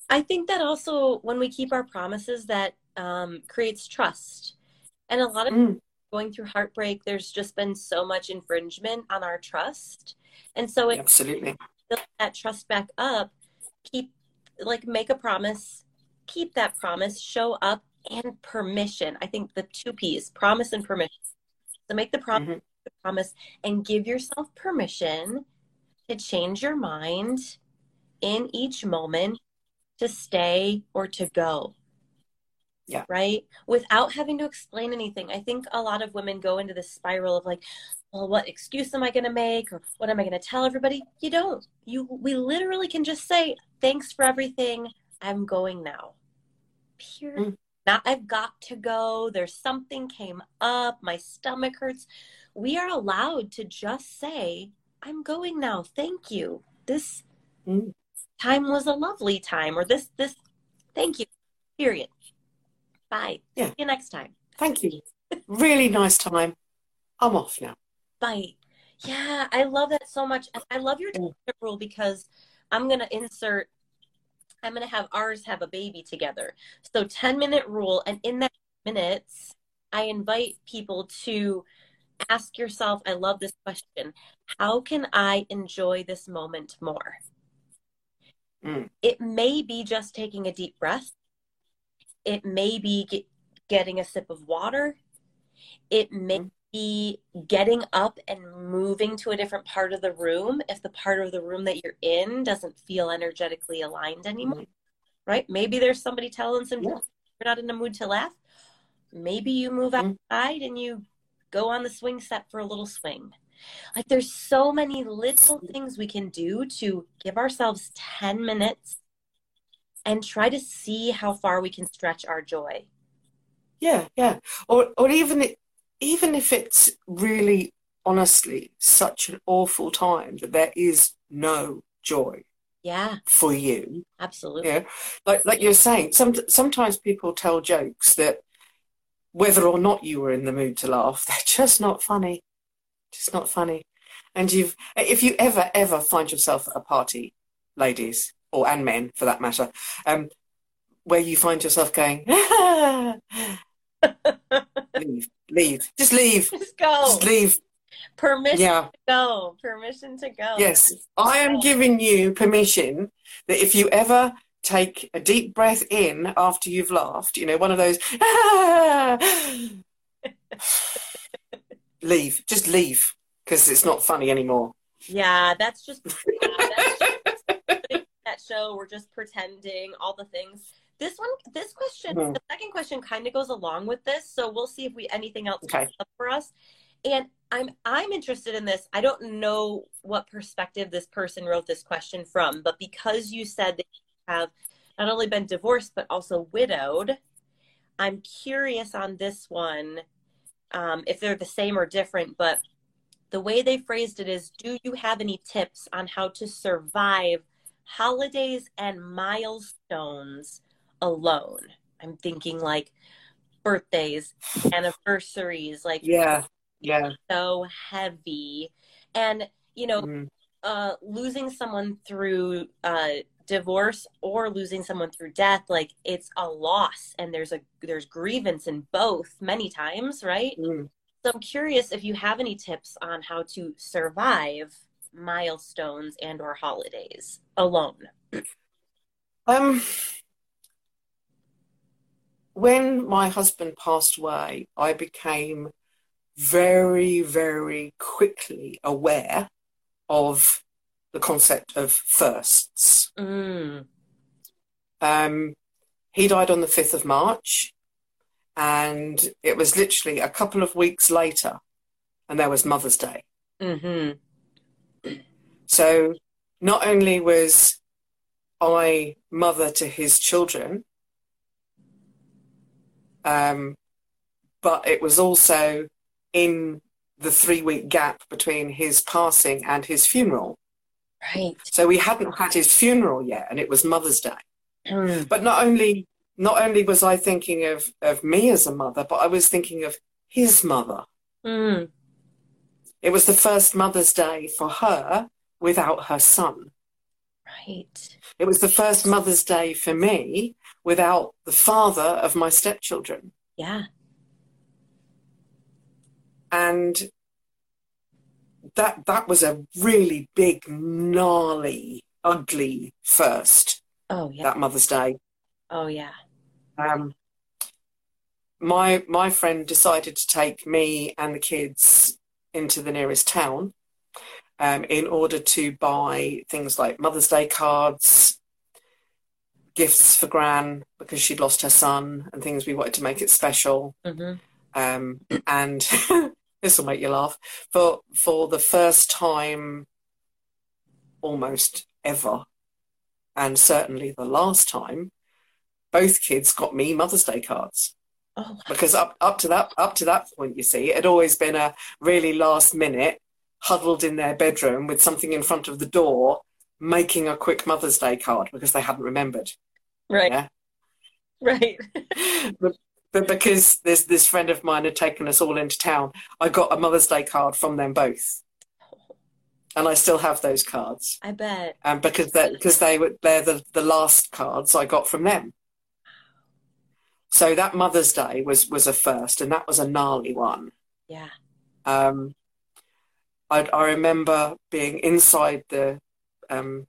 I think that also when we keep our promises, that um, creates trust. And a lot of Mm, going through heartbreak, there's just been so much infringement on our trust. And so it absolutely. build that trust back up, keep like make a promise, keep that promise, show up and permission. I think the two P's, promise and permission. So make the prom- Mhm. the promise and give yourself permission to change your mind in each moment to stay or to go. Yeah. Right? Without having to explain anything. I think a lot of women go into this spiral of like, well, what excuse am I going to make or what am I going to tell everybody? You don't. You we literally can just say, "Thanks for everything. I'm going now." Period. Mm. Not I've got to go. There's something came up. My stomach hurts. We are allowed to just say, "I'm going now. Thank you. This Mm. time was a lovely time or this this thank you. Period. Bye. Yeah. See you next time. Thank you. Really nice time. I'm off now. Bye. Yeah, I love that so much. And I love your rule because I'm going to insert, I'm going to have ours have a baby together. So 10 minute rule. And in that minutes, I invite people to ask yourself, I love this question. How can I enjoy this moment more? Mm. It may be just taking a deep breath. It may be get, getting a sip of water. It may Mm. Be getting up and moving to a different part of the room if the part of the room that you're in doesn't feel energetically aligned anymore, Mm. right? Maybe there's somebody telling some Yeah. you're not in the mood to laugh. Maybe you move Mm. outside and you go on the swing set for a little swing. Like there's so many little things we can do to give ourselves 10 minutes and try to see how far we can stretch our joy. Yeah, yeah. Or or even even if it's really honestly such an awful time that there is no joy Yeah, for you. absolutely. Yeah. Like like you're saying, some sometimes people tell jokes that whether or not you were in the mood to laugh, they're just not funny. Just not funny. And you've if you ever, ever find yourself at a party, ladies, or and men for that matter, um, where you find yourself going, leave, leave, just leave, Just go. just leave. Permission Yeah, to go. Permission to go. yes. I am giving you permission that if you ever take a deep breath in after you've laughed, you know, one of those, ah! leave, just leave, because it's not funny anymore. Yeah, that's just yeah, that's just that show. We're just pretending all the things. This one, this question, Mhm. the second question, kind of goes along with this. So we'll see if we anything else Okay. comes up for us. And I'm I'm interested in this. I don't know what perspective this person wrote this question from, but because you said that you have not only been divorced but also widowed, I'm curious on this one um, if they're the same or different. But the way they phrased it is do you have any tips on how to survive holidays and milestones alone i'm thinking like birthdays anniversaries like Yeah, yeah. so heavy and you know Mm. uh, losing someone through uh, divorce or losing someone through death, like it's a loss, and there's a there's grievance in both many times, right? Mm. So I'm curious if you have any tips on how to survive milestones and or holidays alone. Um, when my husband passed away, I became very, very quickly aware of the concept of firsts. Mm. Um, he died on the 5th of March, and it was literally a couple of weeks later, and there was Mother's Day. Mm-hmm. So not only was I mother to his children, um, but it was also in the three week gap between his passing and his funeral. Right. So we hadn't had his funeral yet, and it was Mother's Day. Mm. But not only not only was I thinking of, of me as a mother, but I was thinking of his mother. Mm. It was the first Mother's Day for her without her son. Right. It was the first Mother's Day for me without the father of my stepchildren. Yeah. And that that was a really big, gnarly, ugly first, Oh yeah. that Mother's Day. Oh yeah. Um, my my friend decided to take me and the kids into the nearest town um, in order to buy things like Mother's Day cards, gifts for Gran because she'd lost her son, and things we wanted to make it special. hmm Um, and this will make you laugh. For for the first time, almost ever, and certainly the last time, both kids got me Mother's Day cards Oh because up up to that up to that point, you see, it had always been a really last minute, huddled in their bedroom with something in front of the door, making a quick Mother's Day card because they hadn't remembered. Right. Yeah. Right. but, but because this this friend of mine had taken us all into town, I got a Mother's Day card from them both, and I still have those cards. I bet. Um, because they because they were they're the the last cards I got from them. So that Mother's Day was was a first, and that was a gnarly one. Yeah. Um, I, I remember being inside the um,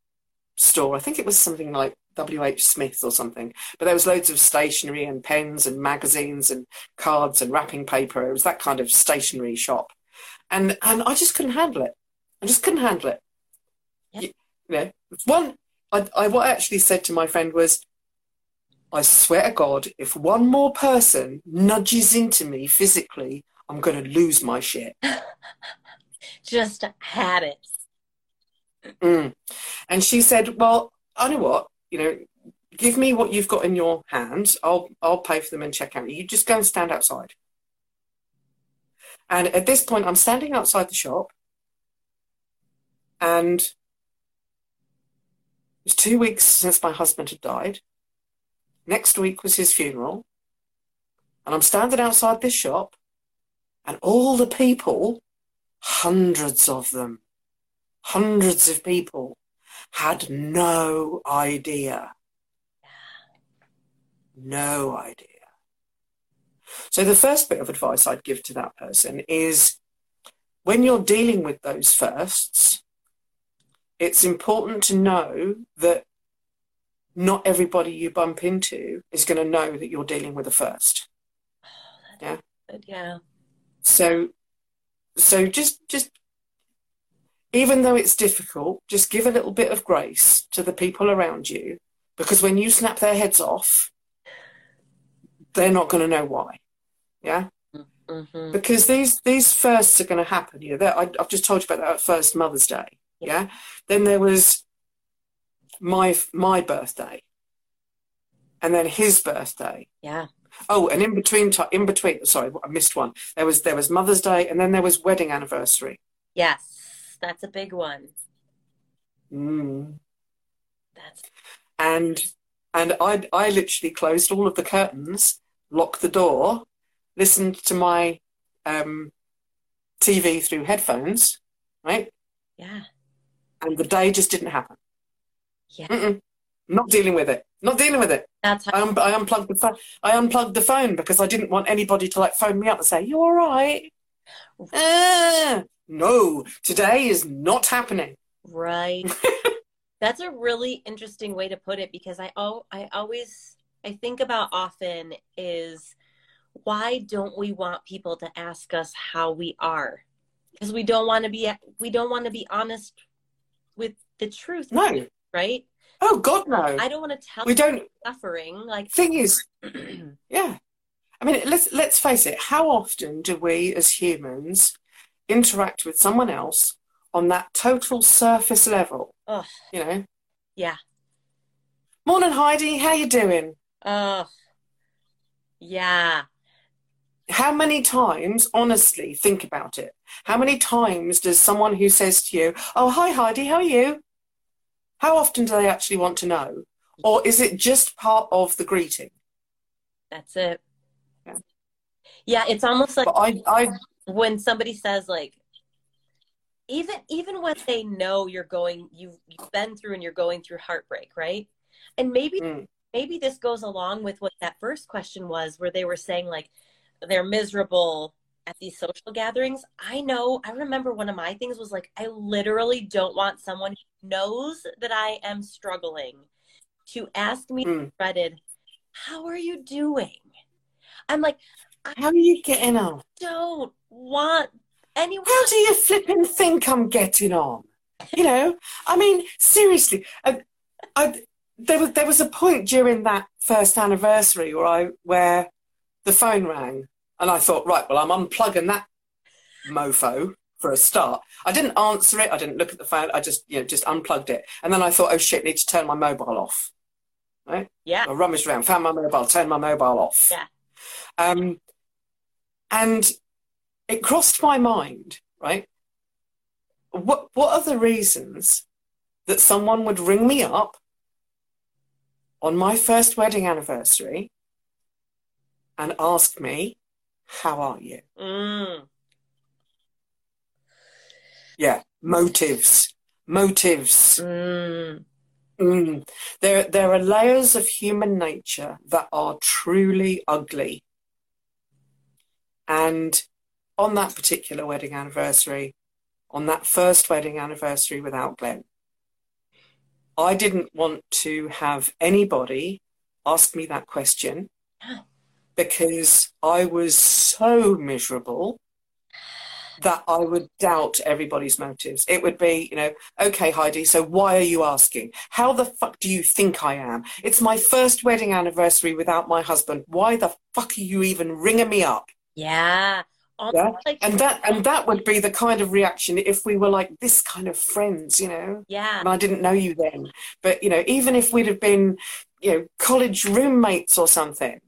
store. I think it was something like W.H. Smith or something. But there was loads of stationery and pens and magazines and cards and wrapping paper. It was that kind of stationery shop, and and I just couldn't handle it. I just couldn't handle it. Yep. You, you know, one. I, I what I actually said to my friend was, I swear to God, if one more person nudges into me physically, I'm going to lose my shit. Just had it. Mm. And she said, "Well, I know what. You know, give me what you've got in your hands. I'll I'll pay for them and check out. You just go and stand outside." And at this point, I'm standing outside the shop, and it was two weeks since my husband had died. Next week was his funeral, and I'm standing outside this shop, and all the people, hundreds of them, hundreds of people had no idea. No idea. So, the first bit of advice I'd give to that person is when you're dealing with those firsts, it's important to know that not everybody you bump into is going to know that you're dealing with a first. Oh, but yeah. So, so just just even though it's difficult, just give a little bit of grace to the people around you, because when you snap their heads off, they're not going to know why. Yeah, hmm because these these firsts are going to happen. You know, I, I've just told you about that first Mother's Day. Yeah, then there was my my birthday, and then his birthday. Yeah. Oh, and in between, in between, sorry, I missed one. There was there was Mother's Day, and then there was wedding anniversary. Yes. That's a big one. Mm. That's And and I I literally closed all of the curtains, locked the door, listened to my um, TV through headphones, right, yeah. and the day just didn't happen. Yeah. Mm-mm. Not dealing with it. Not dealing with it. That's how I, un- I unplugged the phone. I unplugged the phone because I didn't want anybody to like phone me up and say, you're all right?" Ah, no, today is not happening. Right. That's a really interesting way to put it because I oh I always I think about often is why don't we want people to ask us how we are? Because we don't want to be we don't want to be honest with the truth, No. right? Oh God, no. I don't want to tell We don't. suffering like Thing is, yeah. I mean, let's let's face it. How often do we as humans interact with someone else on that total surface level? Ugh. You know. Yeah. Morning, Heidi. How you doing? oh yeah. How many times, honestly, think about it. How many times does someone who says to you, "Oh, hi, Heidi. How are you?" How often do they actually want to know, or is it just part of the greeting? That's it. Yeah. Yeah, it's almost like But I, I, when somebody says like even even when they know you're going you've you've been through and you're going through heartbreak right and maybe Mm. maybe this goes along with what that first question was where they were saying like they're miserable at these social gatherings i know i remember one of my things was like i literally don't want someone who knows that i am struggling to ask me Mm. dreaded how are you doing i'm like how are you getting on? don't want anyone How do you flipping think I'm getting on? You know, I mean, seriously, I, I, there was there was a point during that first anniversary where I where the phone rang, and I thought, right, well, I'm unplugging that mofo for a start. I didn't answer it. I didn't look at the phone. I just you know just unplugged it, and then I thought, oh shit, I need to turn my mobile off. Right? yeah I rummaged around, found my mobile, turned my mobile off. Yeah. Um, and it crossed my mind, right? What what are the reasons that someone would ring me up on my first wedding anniversary and ask me, "How are you?" mm. Yeah, motives, motives. Mm. Mm. There, there are layers of human nature that are truly ugly. And on that particular wedding anniversary, on that first wedding anniversary without Glenn, I didn't want to have anybody ask me that question because I was so miserable that I would doubt everybody's motives. It would be, you know, okay, Heidi, so why are you asking? How the fuck do you think I am? It's my first wedding anniversary without my husband. Why the fuck are you even ringing me up? Yeah. Yeah. like And that and that would be the kind of reaction if we were like this kind of friends, you know. yeah. And I didn't know you then. But you know, even if we'd have been, you know, college roommates or something,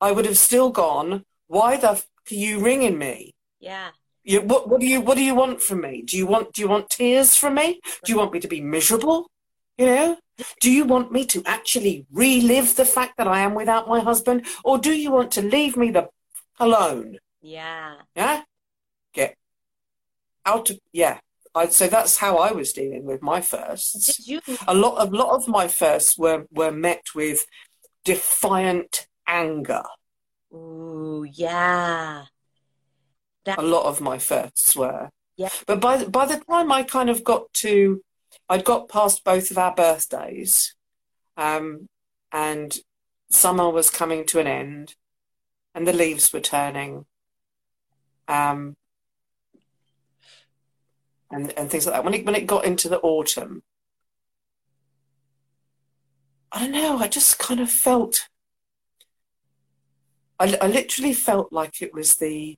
I would have still gone, why the fuck are you ringing me? Yeah. You, what, what do you what do you want from me? Do you want do you want tears from me? Do you want me to be miserable? You know? Do you want me to actually relive the fact that I am without my husband, or do you want to leave me the alone? Yeah. Yeah, get out of yeah. I, so that's how I was dealing with my firsts. Did you A lot of lot of my firsts were were met with defiant anger. Ooh, yeah. a lot of my firsts were. Yeah. But by by the time I kind of got to, I'd got past both of our birthdays, um, and summer was coming to an end, and the leaves were turning, um, and and things like that. When it when it got into the autumn, I don't know. I just kind of felt. I, I literally felt like it was the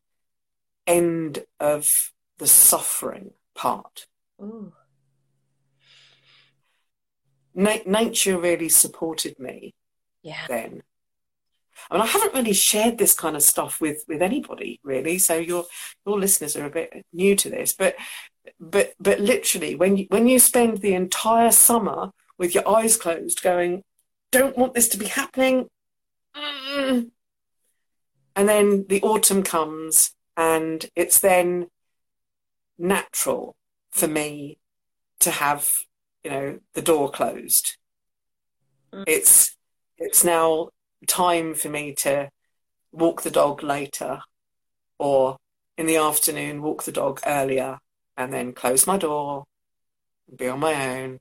end of the suffering part. Ooh. Na- nature really supported me Yeah. then. I mean, I haven't really shared this kind of stuff with, with anybody really, so your your listeners are a bit new to this. But but but literally, when you, when you spend the entire summer with your eyes closed, going, "Don't want this to be happening," mm, and then the autumn comes, and it's then natural for me to have, you know, the door closed. Mm. It's it's now time for me to walk the dog later or in the afternoon walk the dog earlier and then close my door and be on my own.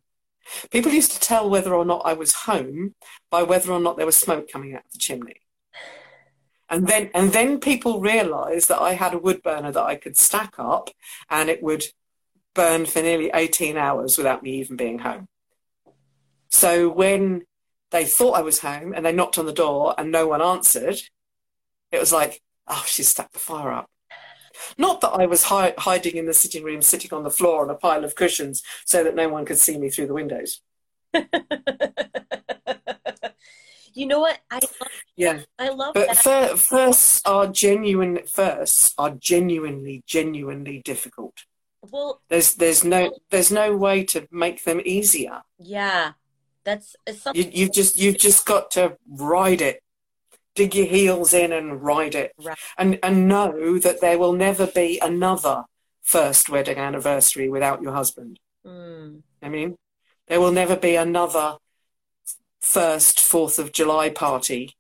People used to tell whether or not I was home by whether or not there was smoke coming out of the chimney. And then and then people realised that I had a wood burner that I could stack up and it would burn for nearly 18 hours without me even being home. So when they thought I was home and they knocked on the door and no one answered, it was like, oh, she's stacked the fire up. Not that I was hi- hiding in the sitting room, sitting on the floor on a pile of cushions so that no one could see me through the windows. you know what? I love, Yeah. I love But that. fir- firsts are genuine. Firsts are genuinely, genuinely difficult. well, There's, there's no, there's no way to make them easier. yeah, that's something. You, you've just, you've just got to ride it, dig your heels in and ride it, Right. and and know that there will never be another first wedding anniversary without your husband. Mm, I mean, there will never be another first Fourth of July party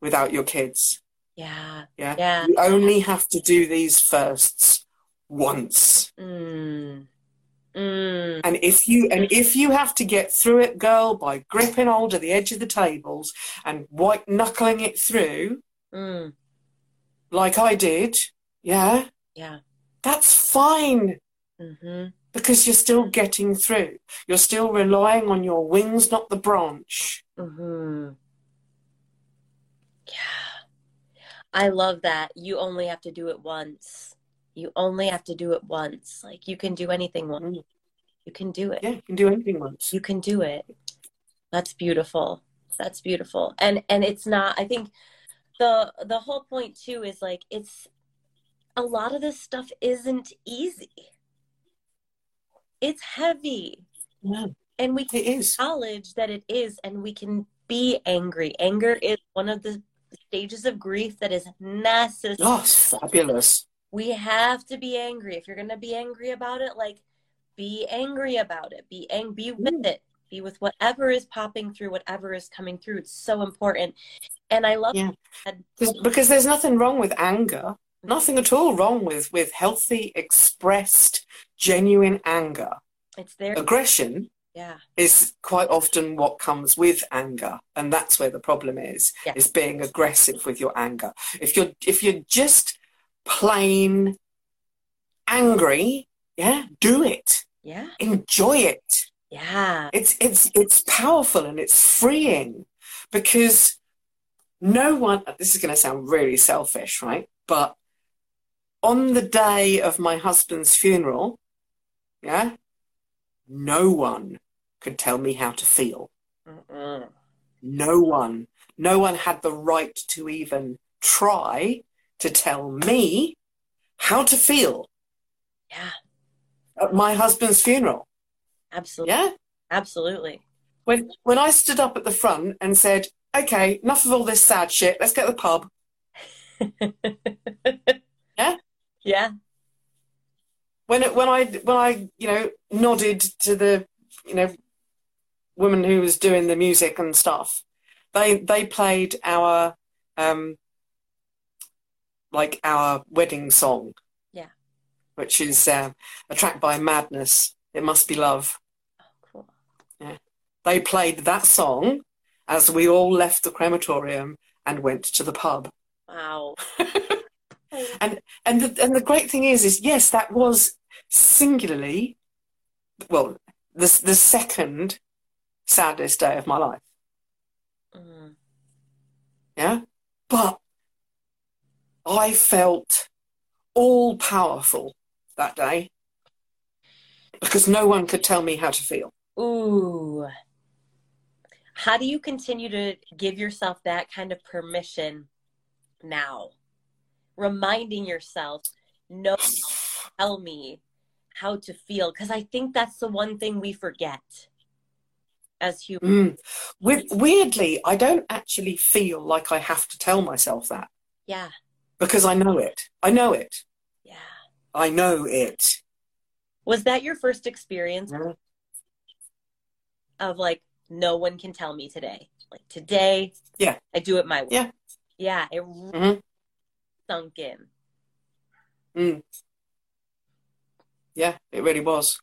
without your kids. yeah, Yeah. yeah. You only have to do these firsts once. Mm, mm, And if you and if you have to get through it, girl, by gripping hold of the edge of the tables and white knuckling it through, mm, like I did, yeah, yeah. that's fine hmm because you're still getting through. You're still relying on your wings, not the branch. hmm Yeah. I love that. You only have to do it once. You only have to do it once. Like you can do anything once. Mm. You can do it. Yeah, you can do anything once. You can do it. That's beautiful. That's beautiful. And and it's not I think the the whole point too is like it's a lot of this stuff isn't easy. It's heavy. Yeah, And we is. acknowledge that it is and we can be angry anger is one of the stages of grief that is necessary Oh, it's fabulous. We have to be angry if you're going to be angry about it like be angry about it be ang- be with Mm. it be with whatever is popping through whatever is coming through it's so important and i love Yeah. that Because, there's nothing wrong with anger. Nothing at all wrong with, with healthy, expressed, genuine anger. it's there Aggression yeah is quite often what comes with anger. And that's where the problem is, Yeah. is being aggressive with your anger. If you're if you're just plain angry, yeah, do it. yeah Enjoy it. yeah It's it's it's powerful and it's freeing because no one this is going to sound really selfish, right? But on the day of my husband's funeral, yeah, no one could tell me how to feel. Mm-mm. No one. No one had the right to even try to tell me how to feel yeah at my husband's funeral. absolutely Yeah? absolutely When when I stood up at the front and said, "Okay, enough of all this sad shit. Let's get to the pub." Yeah? yeah When it, when I when I you know nodded to the you know woman who was doing the music and stuff, they they played our um like our wedding song. Yeah. Which is um, a track by Madness. It must be love. oh cool Yeah. They played that song as we all left the crematorium and went to the pub. wow And and the, and the great thing is, is yes, that was singularly, well, the the second saddest day of my life. Mm. Yeah, but I felt all powerful that day because no one could tell me how to feel. Ooh. How do you continue to give yourself that kind of permission now? Reminding yourself, no, tell me how to feel. Because I think that's the one thing we forget as humans. Mm. With, weirdly, I don't actually feel like I have to tell myself that Yeah, because I know it. I know it. yeah. I know it. Was that your first experience Yeah. of like no one can tell me today. Like today, Yeah. I do it my way. Yeah. yeah, it Mhm. sunk in. Mm. Yeah, it really was.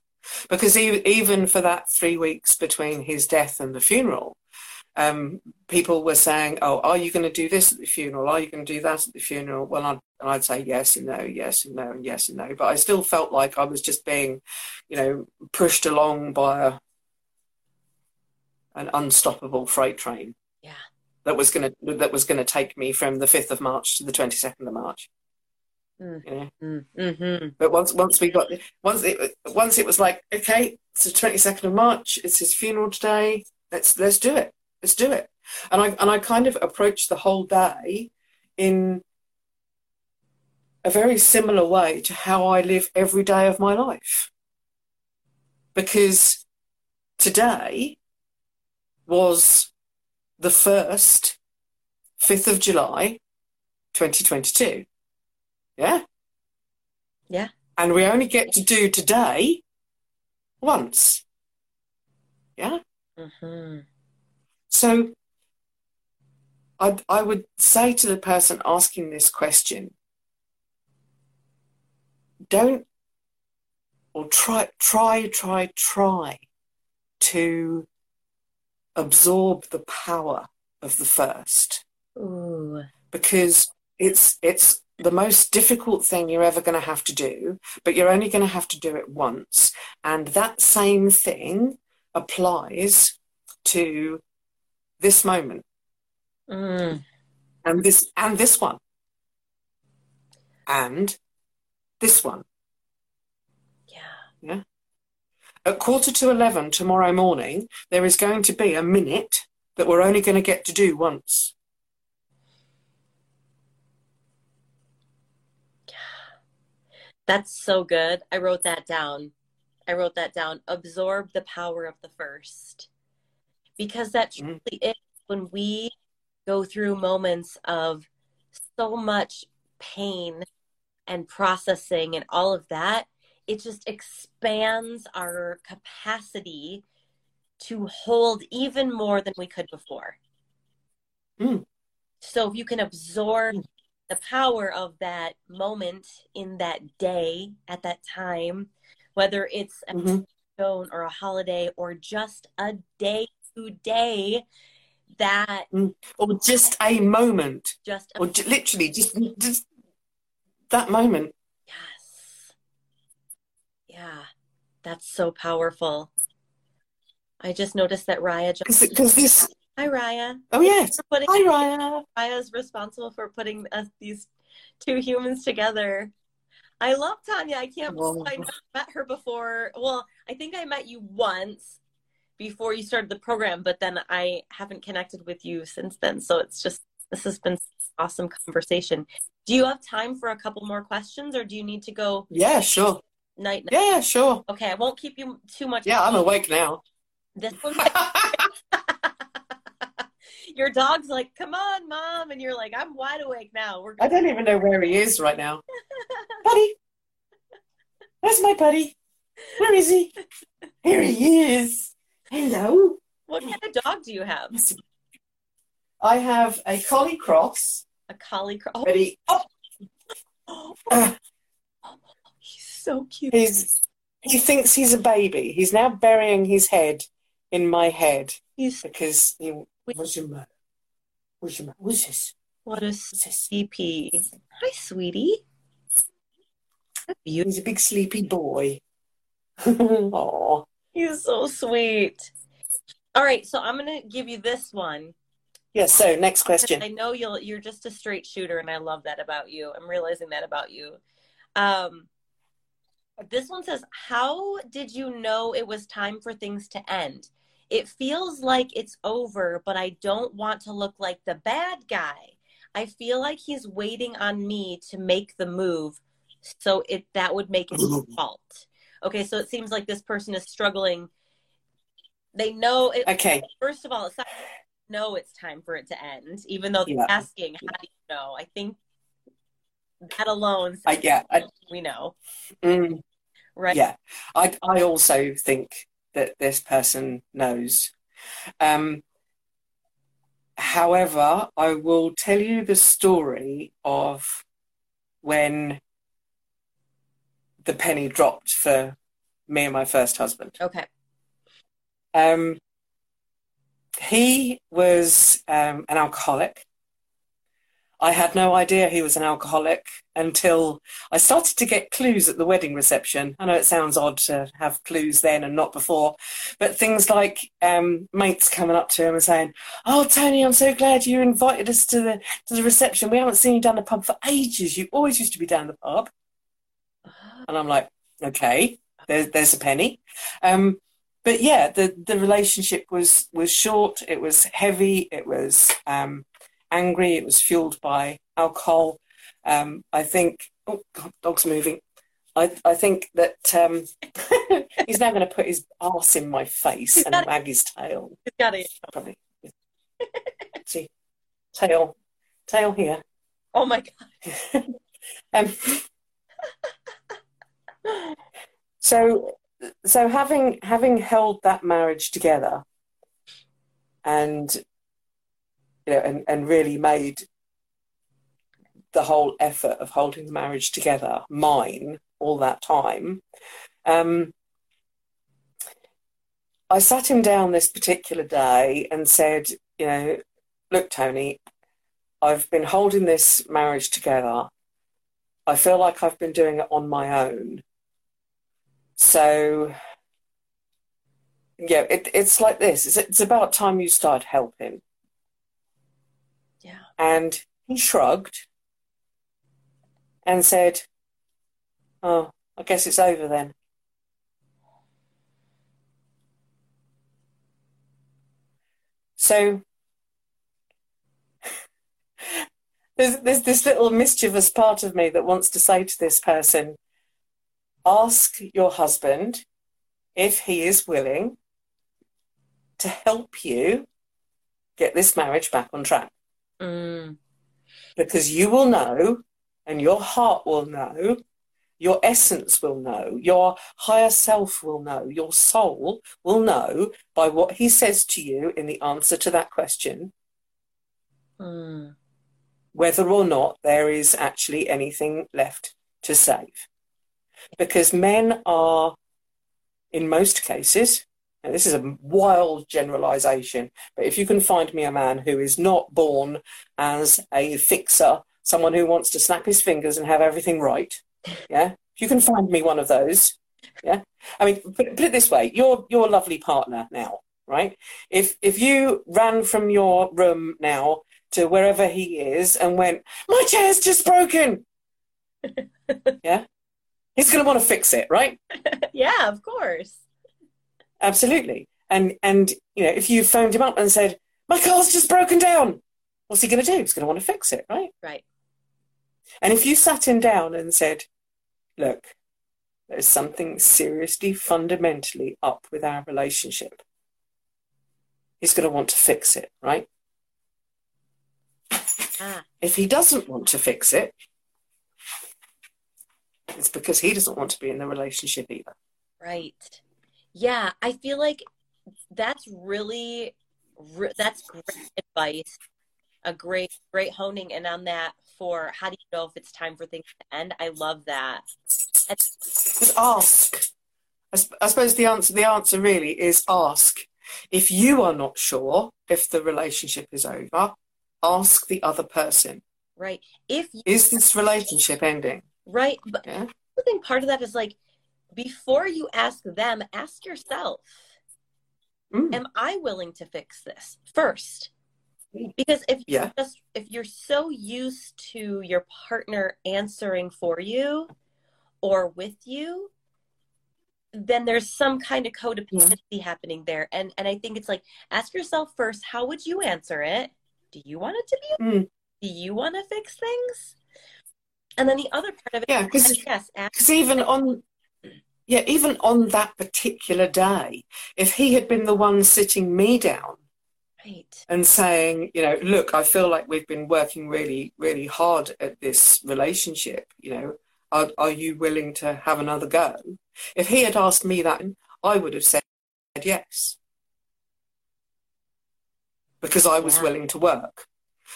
Because even for that three weeks between his death and the funeral, um, people were saying, "Oh, are you going to do this at the funeral? Are you going to do that at the funeral?" Well, I'd, and I'd say yes and no, yes and no, and yes and no. But I still felt like I was just being, you know, pushed along by a, an unstoppable freight train. Yeah. That was going to that was to take me from the fifth of March to the twenty second of March. Mm. You know? Mm-hmm. But once once we got once it once it was like okay, it's the twenty second of March. It's his funeral today. Let's let's do it. Let's do it. And I and I kind of approached the whole day in a very similar way to how I live every day of my life. Because today was the first fifth of July, twenty twenty two. Yeah. Yeah. And we only get to do today once. Yeah. Mm-hmm. So I I would say to the person asking this question, don't or try try try try to absorb the power of the first Ooh. because it's it's the most difficult thing you're ever going to have to do, but you're only going to have to do it once. And that same thing applies to this moment Mm. and this and this one and this one. Yeah. yeah At quarter to eleven tomorrow morning, there is going to be a minute that we're only going to get to do once. That's so good. I wrote that down. I wrote that down. Absorb the power of the first. Because that Mm. truly is when we go through moments of so much pain and processing and all of that, it just expands our capacity to hold even more than we could before. Mm. So if you can absorb the power of that moment in that day at that time, whether it's a Mhm. stone or a holiday or just a day to day, that mm, Or just a moment, just a or j- literally just just that moment. yes, yeah, that's so powerful. I just noticed that Raya just Because this. hi Raya. Oh yes. Putting Hi, Ryan. Raya's responsible for putting us these two humans together. I love Tanya. I can't believe I met her before. Well, I think I met you once before you started the program, but then I haven't connected with you since then. So it's just this has been awesome conversation. Do you have time for a couple more questions, or do you need to go Yeah, sure. night night? Yeah, sure. Okay, I won't keep you too much. Yeah, I'm awake now. This one. Your dog's like, "Come on, mom," and you're like, "I'm wide awake now." We're I don't even know where he is right now. Buddy, where's my buddy? Where is he? Here he is. Hello. What kind of dog do you have? I have a collie cross. A collie. cross. oh, Ready? Oh, uh, he's so cute. he's he thinks he's a baby. He's now burying his head in my head He's because he. What's your matter? What's your matter? What's this? what a? CP. Hi, sweetie. He's a big sleepy boy. Aww. He's so sweet. All right, so I'm gonna give you this one. Yeah. So next question. I know you'll. You're just a straight shooter, and I love that about you. I'm realizing that about you. Um, this one says, "How did you know it was time for things to end? It feels like it's over, but I don't want to look like the bad guy. I feel like he's waiting on me to make the move, so it that would make it his fault." Okay, so it seems like this person is struggling. They know it. Okay. First of all, it's not know it's time for it to end, even though they're Yeah. asking, how do you know? I think that alone, I, yeah. I, we know, mm, right? Yeah. I I also think that this person knows. Um, however, I will tell you the story of when the penny dropped for me and my first husband. Okay. Um, he was um, an alcoholic. I had no idea he was an alcoholic until I started to get clues at the wedding reception. I know it sounds odd to have clues then and not before, but things like um, mates coming up to him and saying, "Oh, Tony, I'm so glad you invited us to the to the reception. We haven't seen you down the pub for ages. You always used to be down the pub." And I'm like, "Okay, there's there's a penny." Um, but yeah, the the relationship was was short. It was heavy. It was um, angry. It was fueled by alcohol. Um, I think. Oh, God, dog's moving. I, I think that um, he's now going to put his arse in my face and wag his tail. He's got it. Probably. See, tail, tail here. Oh my god. um, so, so having having held that marriage together, and you know, and, and really made the whole effort of holding the marriage together mine all that time. Um, I sat him down this particular day and said, you know, look, Tony, I've been holding this marriage together. I feel like I've been doing it on my own. So, yeah, it, it's like this. It's, it's about time you start helping. Yeah. And he shrugged and said, Oh, I guess it's over then. So there's, there's this little mischievous part of me that wants to say to this person ask your husband if he is willing to help you get this marriage back on track. Mm. Because you will know, and your heart will know, your essence will know, your higher self will know, your soul will know by what he says to you in the answer to that question Mm. whether or not there is actually anything left to save. Because men are, in most cases, and this is a wild generalization, but if you can find me a man who is not born as a fixer, someone who wants to snap his fingers and have everything right, yeah, if you can find me one of those, yeah, I mean, put, put it this way: you're your lovely partner now, right? If if you ran from your room now to wherever he is and went, my chair's just broken, yeah, he's going to want to fix it, right? yeah, of course. Absolutely. And and you know, if you phoned him up and said, "My car's just broken down," what's he going to do? He's going to want to fix it, right? Right. And if you sat him down and said, "Look, there's something seriously fundamentally up with our relationship," he's going to want to fix it, right? Ah, If he doesn't want to fix it, it's because he doesn't want to be in the relationship either. right. Yeah, I feel like that's really re- that's great advice. A great great honing in on that for how do you know if it's time for things to end? I love that. And- Just ask. I, sp- I suppose the answer the answer really is ask. If you are not sure if the relationship is over, ask the other person. right. If you, Is this relationship ending? Right, but Yeah. I think part of that is like before you ask them, ask yourself, Mm. am I willing to fix this first? Mm. Because if Yeah. just if you're so used to your partner answering for you or with you, then there's some kind of codependency happening there. And and I think it's like ask yourself first, how would you answer it? Do you want it to be Mm. do you want to fix things? And then the other part of it, Yeah, 'cause- yes, Because even on, yeah, even on that particular day, if he had been the one sitting me down right. and saying, you know, look, I feel like we've been working really, really hard at this relationship. You know, are, are you willing to have another go? If he had asked me that, I would have said, yes. Because I was Yeah. willing to work.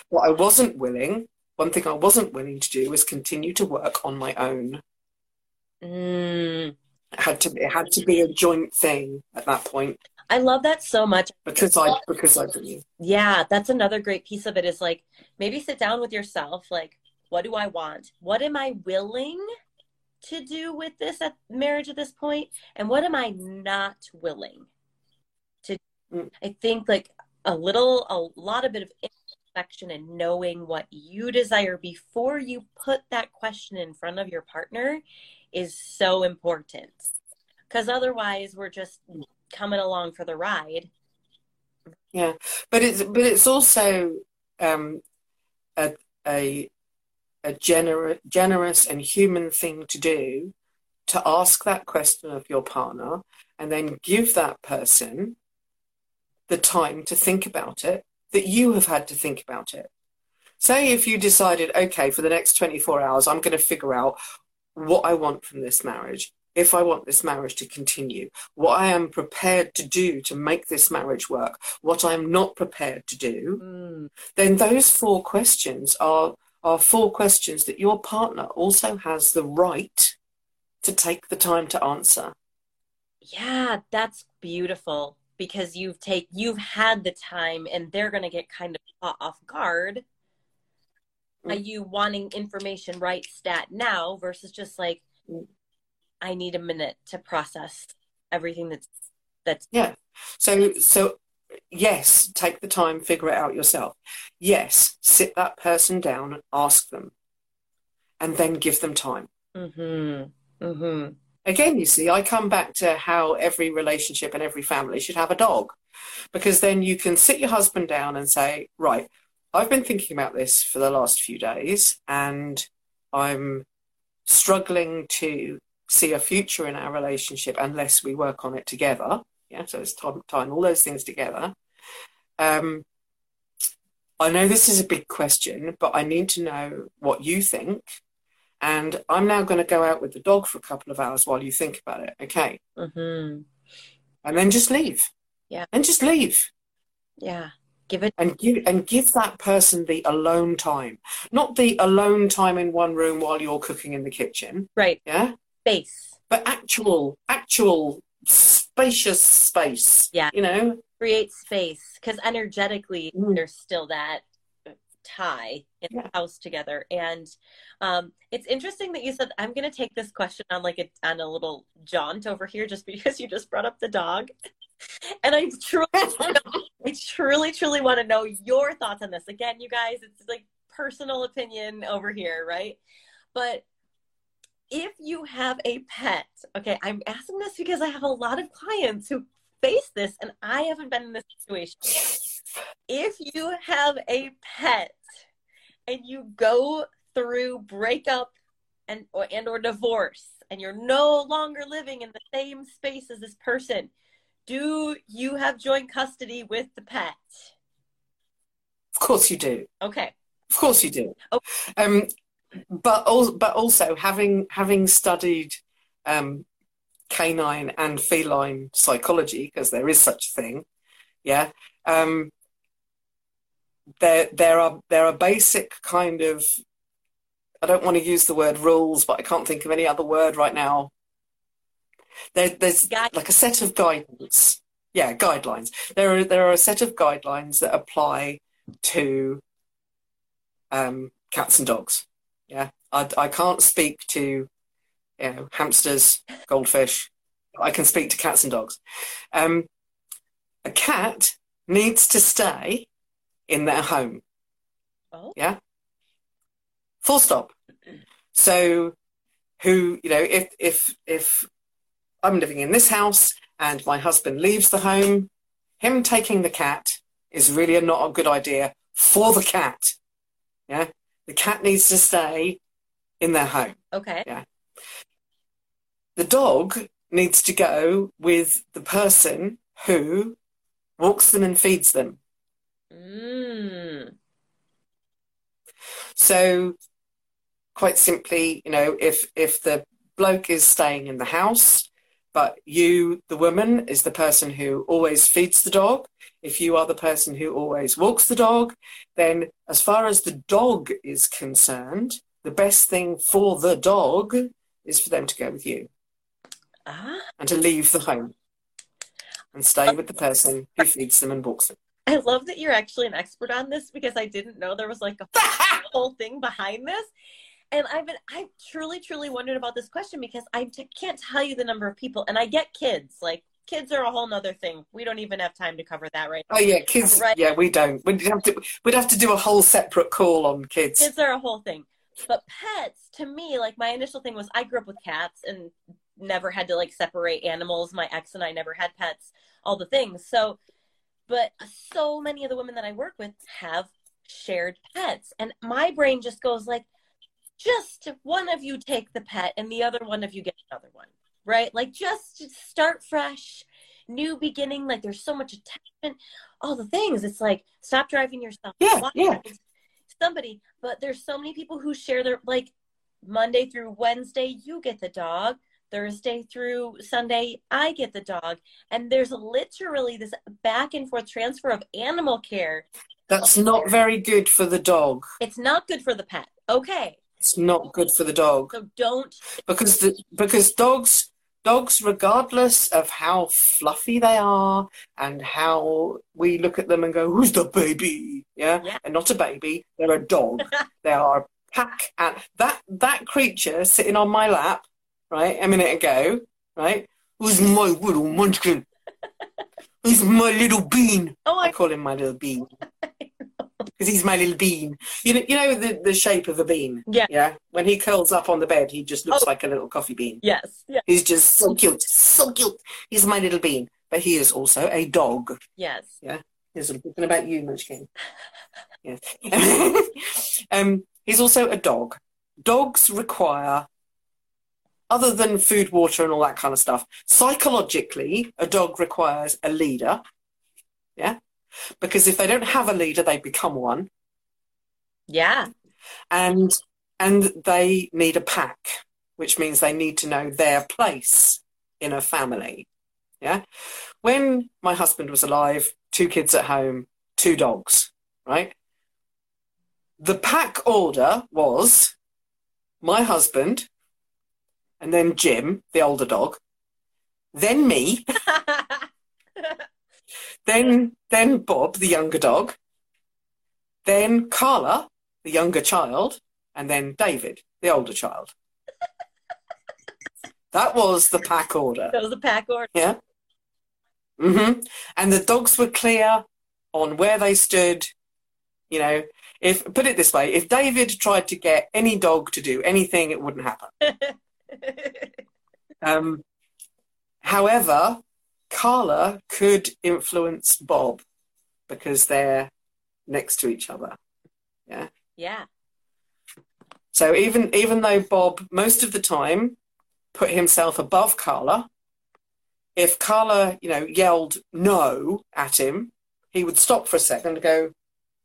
What I wasn't willing, one thing I wasn't willing to do was continue to work on my own. Mm. It had to it had to be a joint thing at that point I love that so much. because I because I didn't. Yeah, that's another great piece of it is like maybe sit down with yourself like what do I want? What am I willing to do with this at marriage at this point and what am I not willing to Mm. I think like a little a lot of bit of and knowing what you desire before you put that question in front of your partner is so important. Cuz otherwise we're just coming along for the ride. Yeah, but it's but it's also um, a a a gener- generous and human thing to do to ask that question of your partner and then give that person the time to think about it that you have had to think about it. Say if you decided, okay, for the next 24 hours, I'm going to figure out what I want from this marriage, if I want this marriage to continue, what I am prepared to do to make this marriage work, what I am not prepared to do, Mm. then those four questions are, are four questions that your partner also has the right to take the time to answer. Yeah, that's beautiful because you've take you've had the time and they're going to get kind of caught off guard by you wanting information right stat now versus just like Mm. I need a minute to process everything that's that's yeah So, so yes, take the time, figure it out yourself. Yes, sit that person down and ask them, and then give them time. mhm mhm Again, you see, I come back to how every relationship and every family should have a dog, because then you can sit your husband down and say, right, I've been thinking about this for the last few days, and I'm struggling to see a future in our relationship unless we work on it together. Yeah, so it's time, tying all those things together. Um, I know this is a big question, but I need to know what you think. And I'm now going to go out with the dog for a couple of hours while you think about it. Okay. mhm And then just leave. Yeah. And just leave. yeah give it And give and give that person the alone time. Not the alone time in one room while you're cooking in the kitchen. right Yeah. space But actual, actual spacious space. Yeah. You know? create space because energetically Mm. there's still that tie in Yeah. the house together. And um it's interesting that you said i'm going to take this question on like a on a little jaunt over here just because you just brought up the dog. And i truly i truly truly want to know your thoughts on this. Again you guys it's like personal opinion over here right? But if you have a pet okay i'm asking this because i have a lot of clients who face this and i haven't been in this situation. If you have a pet and you go through breakup and or, and or divorce and you're no longer living in the same space as this person do you have joint custody with the pet Of course you do. okay Of course you do. Oh. Um, but also, but also having having studied um, canine and feline psychology, because there is such a thing, yeah. Um, there there are there are basic kind of I don't want to use the word rules, but I can't think of any other word right now. There, there's Guide- like a set of guidance. Yeah, guidelines. There are there are a set of guidelines that apply to um, cats and dogs. Yeah, I, I can't speak to you know hamsters, goldfish. I can speak to cats and dogs. Um, a cat needs to stay in their home. Oh. Yeah. Full stop. So, who you know, if if if I'm living in this house and my husband leaves the home, him taking the cat is really not a good idea for the cat. Yeah. The cat needs to stay in their home. okay Yeah. The dog needs to go with the person who walks them and feeds them. Mm. So, quite simply, you know, if if the bloke is staying in the house, But you, the woman, is the person who always feeds the dog. If you are the person who always walks the dog, then as far as the dog is concerned, the best thing for the dog is for them to go with you Ah, and to leave the home and stay with the person who feeds them and walks them. I love that you're actually an expert on this because I didn't know there was like a whole thing behind this. And I've been, I truly, truly wondered about this question because I t- can't tell you the number of people, and I get kids. Like, kids are a whole nother thing. We don't even have time to cover that right now. Oh yeah, kids. Right. Yeah, we don't. We'd have to. We'd have to do a whole separate call on kids. Kids are a whole thing. But pets, to me, like my initial thing was I grew up with cats and never had to like separate animals. My ex and I never had pets, all the things. So, but so many of the women that I work with have shared pets. And my brain just goes like, just one of you take the pet and the other one of you get another one, right? Like just start fresh, new beginning. Like there's so much attachment, all the things. It's like stop driving yourself. Yeah, yeah. Somebody, but there's so many people who share their like Monday through Wednesday, you get the dog. Thursday through Sunday, I get the dog. And there's literally this back and forth transfer of animal care. That's not very good for the dog. It's not good for the pet. Okay. It's not good for the dog So don't because the because dogs dogs regardless of how fluffy they are and how we look at them and go who's the baby yeah, Yeah. and not a baby they're a dog they are a pack and that that creature sitting on my lap right a minute ago right who's my little munchkin who's my little bean Oh I I call him my little bean because he's my little bean. You know, you know the, the shape of a bean. Yeah. Yeah. When he curls up on the bed, he just looks Oh. like a little coffee bean. yes. Yeah. He's just so cute, so cute. He's my little bean, but he is also a dog. Yes. Yeah. He's talking about you, Munchkin. yes. um, he's also a dog. Dogs require, other than food, water, and all that kind of stuff, psychologically, a dog requires a leader. Yeah. Because if they don't have a leader, they become one. Yeah. And and they need a pack, which means they need to know their place in a family. Yeah. When my husband was alive, two kids at home, two dogs, right? The pack order was my husband, and then Jim, the older dog, then me, then then Bob, the younger dog, then Carla, the younger child, and then David, the older child. that was the pack order. that was a pack order. Yeah. Mm-hmm. And the dogs were clear on where they stood. You know, if put it this way, if David tried to get any dog to do anything, it wouldn't happen. Um, however, Carla could influence Bob because they're next to each other. yeah. Yeah. So even even though Bob most of the time put himself above Carla, if Carla, you know, yelled no at him, he would stop for a second and go,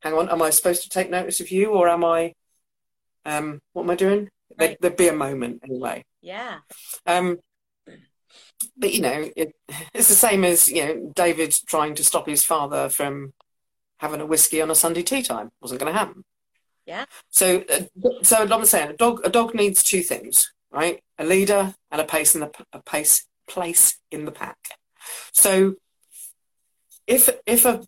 "Hang on, am I supposed to take notice of you, or am I? Um, what am I doing?" Right. there'd be a moment anyway. Yeah. Um, but you know, it, it's the same as you know David trying to stop his father from having a whiskey on a Sunday tea time. Wasn't going to happen. Yeah. So, uh, so I'm saying a dog. A dog needs two things, right? A leader and a pace in the a pace place in the pack. So, if if a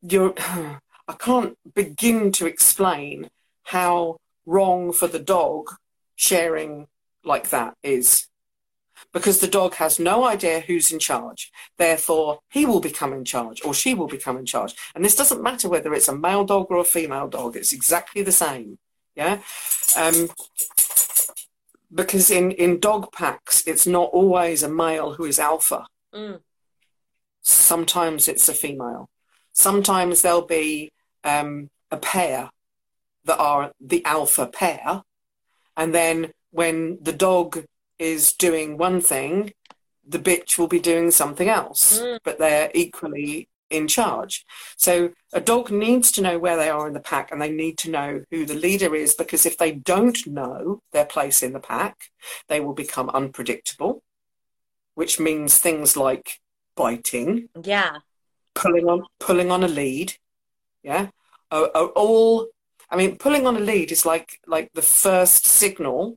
you're, I can't begin to explain how wrong for the dog sharing like that is because the dog has no idea who's in charge. Therefore, he will become in charge or she will become in charge. And this doesn't matter whether it's a male dog or a female dog, it's exactly the same. Yeah. Um, because in, in dog packs, it's not always a male who is alpha. Mm. Sometimes it's a female. Sometimes there'll be um, a pair that are the alpha pair. And then when the dog is doing one thing, the bitch will be doing something else, Mm. but they're equally in charge. So a dog needs to know where they are in the pack and they need to know who the leader is because if they don't know their place in the pack, they will become unpredictable. which means things like biting, Yeah. pulling on pulling on a lead, yeah, are, are all. I mean, pulling on a lead is like like the first signal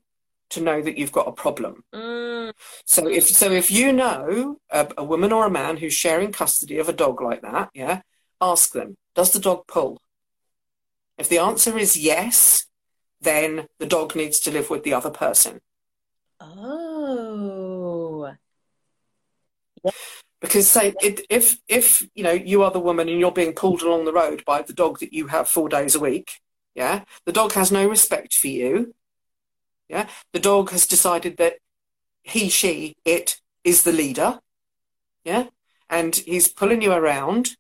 to know that you've got a problem. Mm, So if so, if you know a, a woman or a man who's sharing custody of a dog like that, yeah, ask them: Does the dog pull? If the answer is yes, then the dog needs to live with the other person. oh. Because say it, if if you know you are the woman and you're being pulled along the road by the dog that you have four days a week, yeah, the dog has no respect for you. Yeah, the dog has decided that he, she, it is the leader. Yeah, and he's pulling you around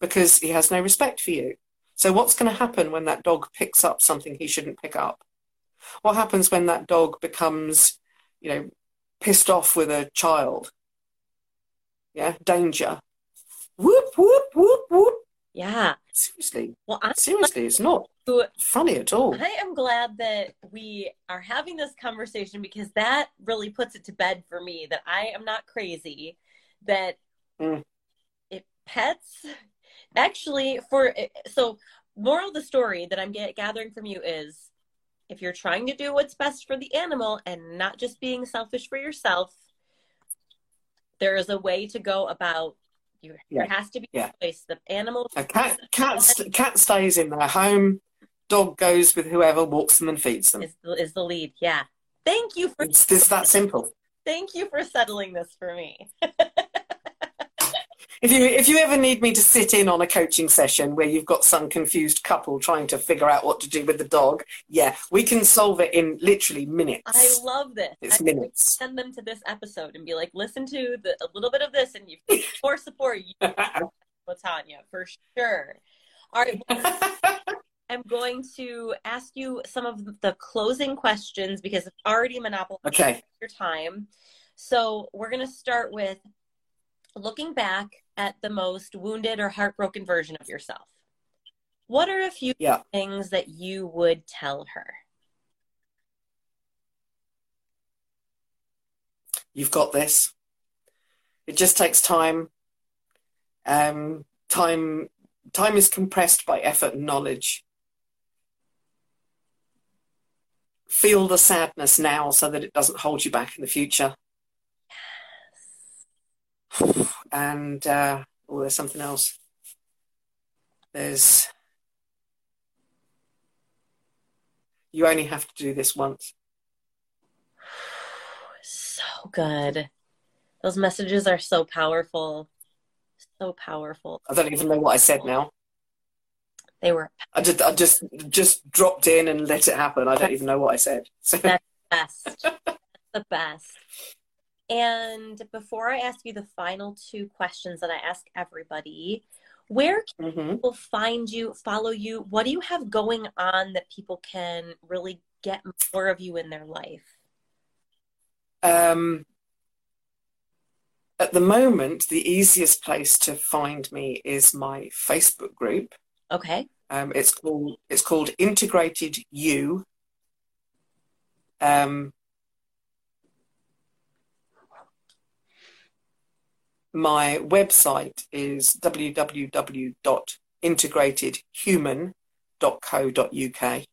because he has no respect for you. So what's going to happen when that dog picks up something he shouldn't pick up? What happens when that dog becomes, you know, pissed off with a child? Yeah, danger. Whoop, whoop, whoop, whoop. Yeah. Seriously, Well, I'm seriously, it's not funny at all. I am glad that we are having this conversation because that really puts it to bed for me that I am not crazy. That Mm. it pets actually for so moral of the story that I'm get, gathering from you is if you're trying to do what's best for the animal and not just being selfish for yourself, there is a way to go about. You, There has to be Yeah. a choice. The animal A cat, cat, st- cat stays in their home. Dog goes with whoever walks them and feeds them. is the, is the lead. Yeah. Thank you for It's, it's that simple. thank you for settling this for me. If you if you ever need me to sit in on a coaching session where you've got some confused couple trying to figure out what to do with the dog, yeah, we can solve it in literally minutes. I love this. it's I minutes. send them to this episode and be like, listen to the, a little bit of this, and you for support you, Latanya, for sure. All right, I'm going to ask you some of the closing questions because it's already monopolized okay. your time. So we're going to start with looking back at the most wounded or heartbroken version of yourself. What are a few Yeah. things that you would tell her? You've got this. It just takes time. Um, time time is compressed by effort and knowledge. Feel the sadness now so that it doesn't hold you back in the future. And uh, oh, there's something else. There's you only have to do this once. So good. Those messages are so powerful. So powerful. I don't even know what I said now. They were I just, I just, just dropped in and let it happen. I don't even know what I said. So, That's best. the best. And before I ask you the final two questions that I ask everybody, where can Mhm. people find you, follow you? What do you have going on that people can really get more of you in their life? um, at the moment, the easiest place to find me is my Facebook group. Okay. Um, it's called, it's called Integrated You. Um, my website is www.integratedhuman.co.uk.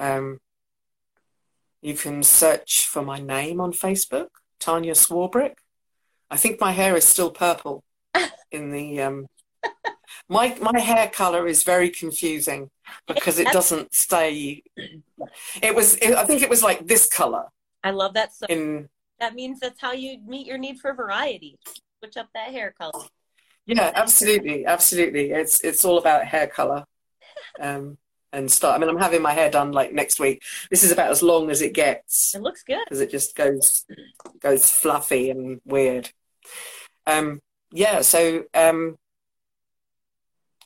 Um, you can search for my name on Facebook, Tanya Swarbrick. I think my hair is still purple in the um, my my hair color is very confusing because it doesn't stay. It was it, I think it was like this color I love that so in that means that's how you meet your need for variety. Switch up that hair color. yeah absolutely absolutely it's it's all about hair color um, and style. I mean I'm having my hair done like next week. This is about as long as it gets. It looks good. because it just goes goes fluffy and weird. Um, yeah, so um,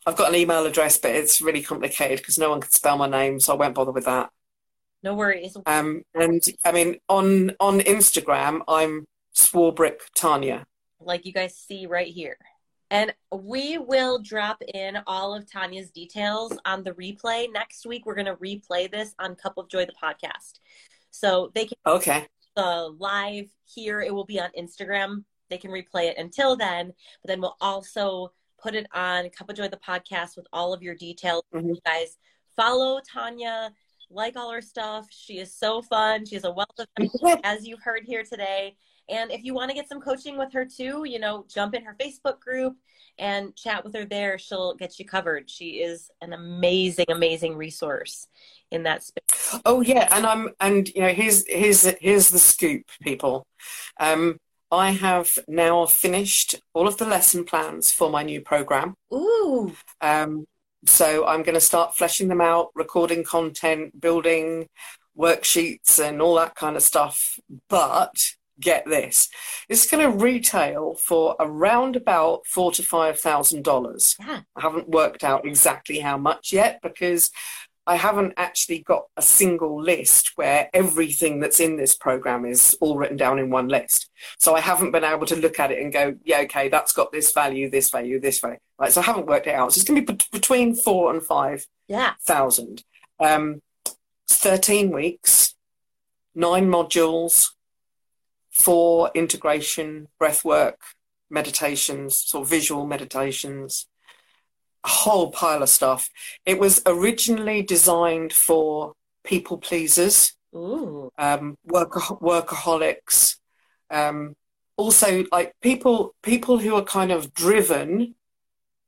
I've got an email address, but it's really complicated because no one can spell my name, so I won't bother with that. No worries. Um, and I mean, on on Instagram, I'm Swarbrick Tanya. like you guys see right here. And we will drop in all of Tanya's details on the replay. Next week, we're going to replay this on Cup of Joy, the podcast. So they can Okay, the live here, it will be on Instagram. They can replay it until then, but then we'll also put it on Cup of Joy the podcast with all of your details. Mhm. You guys follow Tanya, like all her stuff. She is so fun. She has a wealth of as you've heard here today. And if you want to get some coaching with her too, you know, jump in her Facebook group and chat with her there. She'll get you covered. She is an amazing, amazing resource in that space. Oh yeah, and I'm and you know here's here's here's the scoop, people. Um, I have now finished all of the lesson plans for my new program. Ooh, Um, so I'm going to start fleshing them out, recording content, building worksheets, and all that kind of stuff. But get this, it's going to retail for around about four to five thousand dollars. yeah. I haven't worked out exactly how much yet because I haven't actually got a single list where everything that's in this program is all written down in one list. So I haven't been able to look at it and go, yeah, okay, that's got this value, this value, this value. Right. So I haven't worked it out. So it's going to be bet- between four and five Yeah. thousand. Um, 13 weeks, nine modules, four integration, breathwork, meditations, sort of visual meditations, a whole pile of stuff. It was originally designed for people pleasers, Ooh. um, work- workaholics, um, also like people people who are kind of driven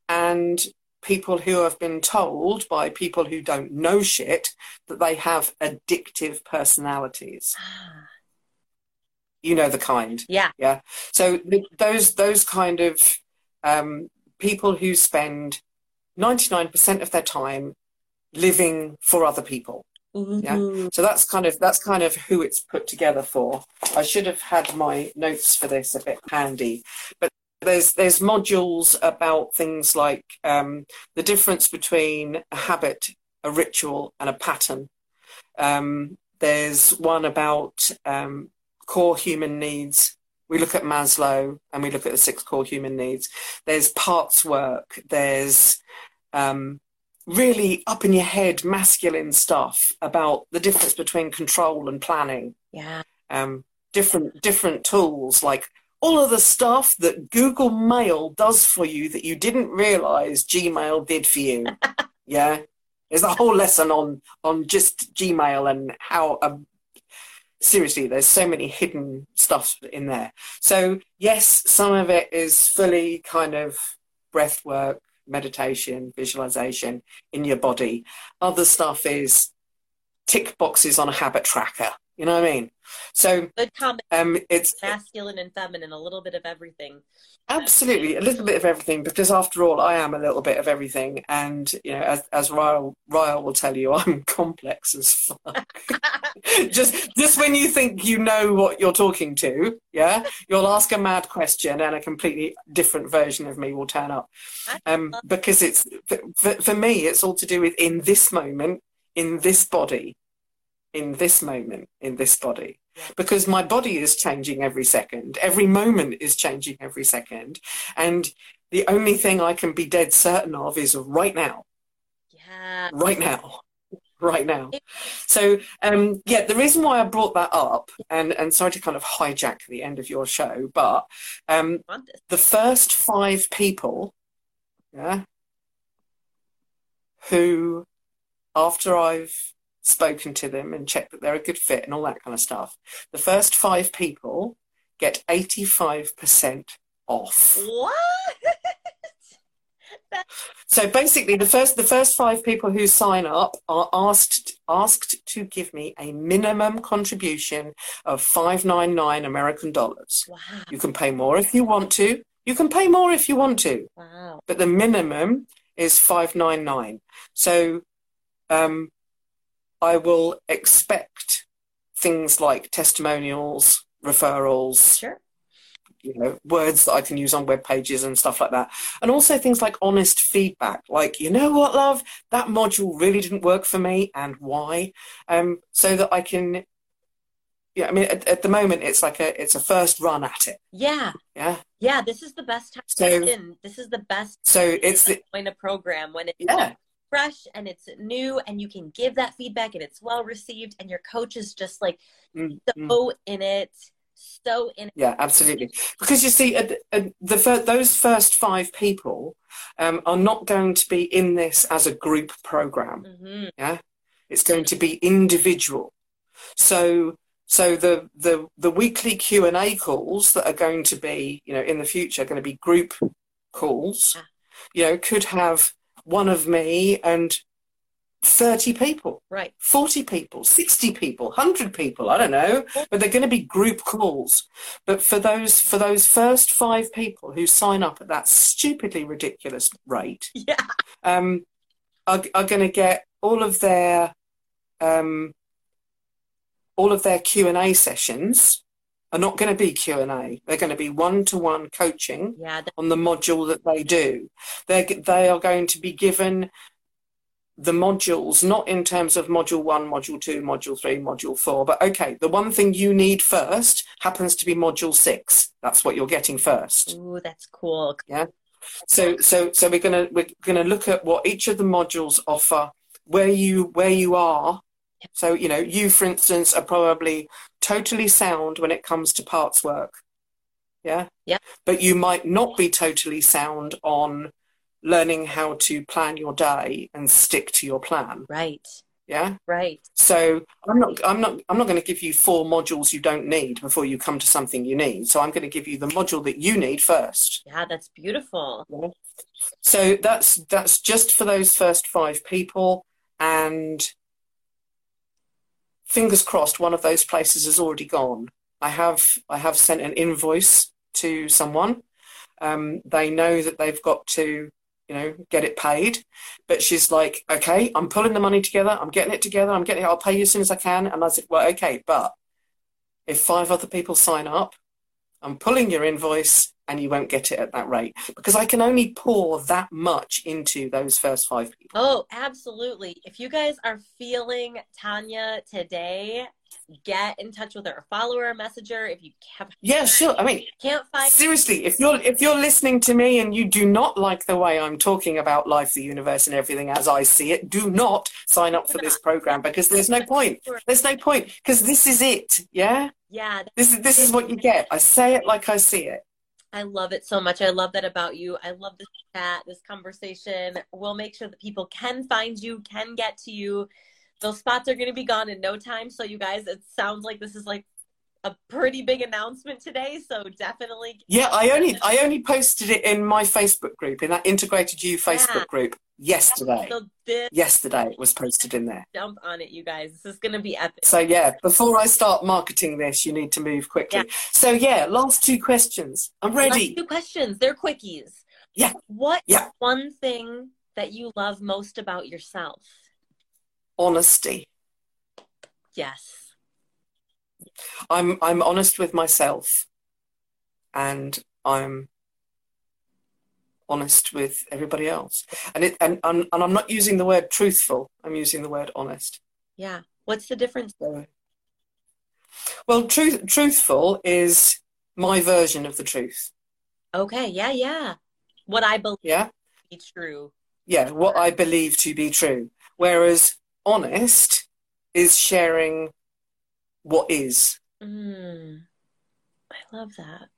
and people who have been told by people who don't know shit that they have addictive personalities. You know the kind. Yeah. So th- those those kind of um, people who spend 99% of their time living for other people. Yeah. So that's kind of that's kind of who it's put together for. I should have had my notes for this a bit handy, but there's there's modules about things like um, the difference between a habit, a ritual, and a pattern. Um, there's one about um, core human needs. We look at Maslow and we look at the six core human needs. There's parts work. There's um, really up in your head masculine stuff about the difference between control and planning Yeah. um, different different tools like all of the stuff that google mail does for you that you didn't realize gmail did for you yeah there's a whole lesson on on just gmail and how um, seriously there's so many hidden stuff in there. So yes some of it is fully kind of breath work meditation visualization in your body. Other stuff is tick boxes on a habit tracker you know what i mean so Good comment. um it's Masculine and feminine, a little bit of everything. Absolutely, a little bit of everything because after all, I am a little bit of everything, and you know, as as Ryle Ryle will tell you, I'm complex as fuck. just just when you think you know what you're talking to, yeah, you'll ask a mad question, and a completely different version of me will turn up. Um, because it's for, for me, it's all to do with in this moment, in this body, in this moment, in this body because my body is changing every second. Every moment is changing every second. And the only thing I can be dead certain of is right now, yeah. right now, right now. So, um, yeah, the reason why I brought that up, and, and sorry to kind of hijack the end of your show, but um, the first five people, yeah, who, after I've spoken to them and checked that they're a good fit and all that kind of stuff, the first five people get 85% off. What? So basically, the first the first five people who sign up are asked asked to give me a minimum contribution of five nine nine American dollars. wow. You can pay more if you want to. You can pay more if you want to. Wow. but the minimum is 599 so um, i will expect things like testimonials referrals Sure. you know words that i can use on web pages and stuff like that and also things like honest feedback like you know what love that module really didn't work for me and why um, so that i can yeah i mean at, at the moment it's like a it's a first run at it Yeah. yeah Yeah. This is the best time So-. This is the best so it's the point a program when it's yeah fresh and it's new and you can give that feedback and it's well received and your coach is just like Mm, mm. so in it so in it Yeah, absolutely. Because you see, uh, uh, the fir- those first five people um, are not going to be in this as a group program. Mhm. Yeah, it's going to be individual. So, so the the the weekly Q and A calls that are going to be, you know, in the future, are going to be group calls. You know, could have one of me and thirty people. right 40 people, 60 people, 100 people, I don't know, but they're going to be group calls. But for those for those first 5 people who sign up at that stupidly ridiculous rate, yeah um are, are going to get all of their um all of their Q&A sessions are not going to be Q&A. They're going to be one-to-one coaching yeah on the module that they do. They they are going to be given the modules not in terms of module one, module two, module three, module four, but okay, the one thing you need first happens to be module six. That's what you're getting first. ooh that's cool Yeah. So so so we're gonna we're gonna look at what each of the modules offer, where you where you are. So you know, you for instance are probably totally sound when it comes to parts work. Yeah? Yeah. But you might not be totally sound on learning how to plan your day and stick to your plan. right Yeah? right So I'm not I'm not I'm not going to give you four modules you don't need before you come to something you need. So I'm going to give you the module that you need first. yeah that's beautiful So that's that's just for those first five people, and fingers crossed, one of those places has already gone. I have I have sent an invoice to someone. Um, they know that they've got to, you know, get it paid. But she's like, okay, I'm pulling the money together. I'm getting it together. I'm getting it. I'll pay you as soon as I can. And I said, well, okay, but if five other people sign up, I'm pulling your invoice and you won't get it at that rate because I can only pour that much into those first five people. Oh, absolutely. If you guys are feeling Tanya today, get in touch with her. Follow her, message her. If you have, Yeah, sure. I mean, can't find, seriously, if you're if you're listening to me and you do not like the way I'm talking about life, the universe, and everything as I see it, do not sign up for this program because there's no point. There's no point because this is it. Yeah, yeah, this is this is what you get. I say it like I see it. I love it so much. I love that about you. I love this chat, this conversation. We'll make sure that people can find you, can get to you. Those spots are going to be gone in no time. So, you guys, it sounds like this is like a pretty big announcement today. So, definitely. Yeah, I only I only posted it in my Facebook group in that integrated you Facebook Yeah. group yesterday. Yesterday it was posted in there. jump on it, you guys. This is going to be epic. So yeah, before I start marketing this, you need to move quickly. Yeah. So yeah, last two questions. I'm Last ready. two questions. They're quickies. Yeah. What Yeah. one thing that you love most about yourself? Honesty. Yes. I'm I'm honest with myself, and I'm honest with everybody else. And it and and, and I'm not using the word truthful. I'm using the word honest. Yeah. What's the difference? though? well, truth truthful is my version of the truth. Okay. Yeah. Yeah. What I believe Yeah. to be true. yeah, what I believe to be true. Whereas honest is sharing what is. Mm, I love that.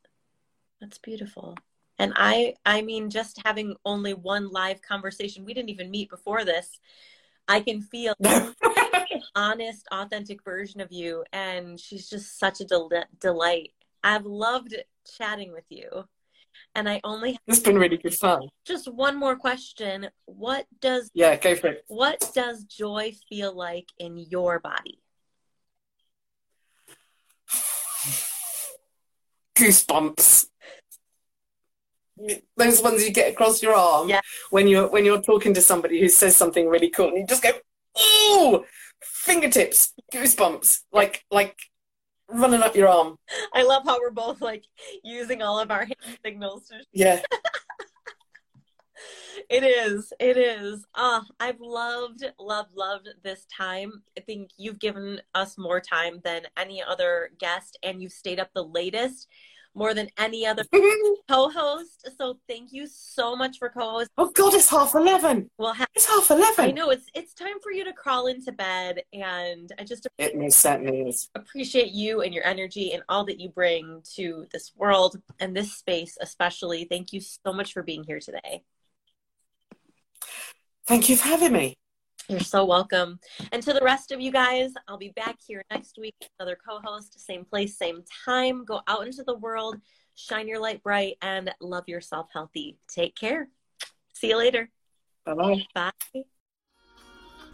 That's beautiful. And I, I mean, just having only one live conversation, we didn't even meet before this. I can feel honest, authentic version of you, and she's just such a del- delight. I've loved chatting with you, and I only have it's been really good fun. just one more question. What does Yeah, go for it. what does joy feel like in your body? Goosebumps. Those ones you get across your arm Yeah. when you're when you're talking to somebody who says something really cool and you just go, ooh, fingertips, goosebumps, like like running up your arm. I love how we're both like using all of our hand signals to Yeah. It is. It is. Ah, I've loved, loved, loved this time. I think you've given us more time than any other guest, and you've stayed up the latest. More than any other co-host. So thank you so much for co-host. oh God, it's half eleven. We'll have It's half eleven. I know it's it's time for you to crawl into bed and I just It most certainly is. appreciate you and your energy and all that you bring to this world and this space especially. Thank you so much for being here today. Thank you for having me. You're so welcome. And to the rest of you guys, I'll be back here next week another co-host, same place, same time. Go out into the world, shine your light bright and love yourself healthy. Take care. See you later. Bye bye. Bye.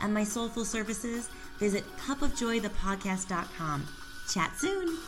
and my soulful services, visit cupofjoythepodcast.com. Chat soon.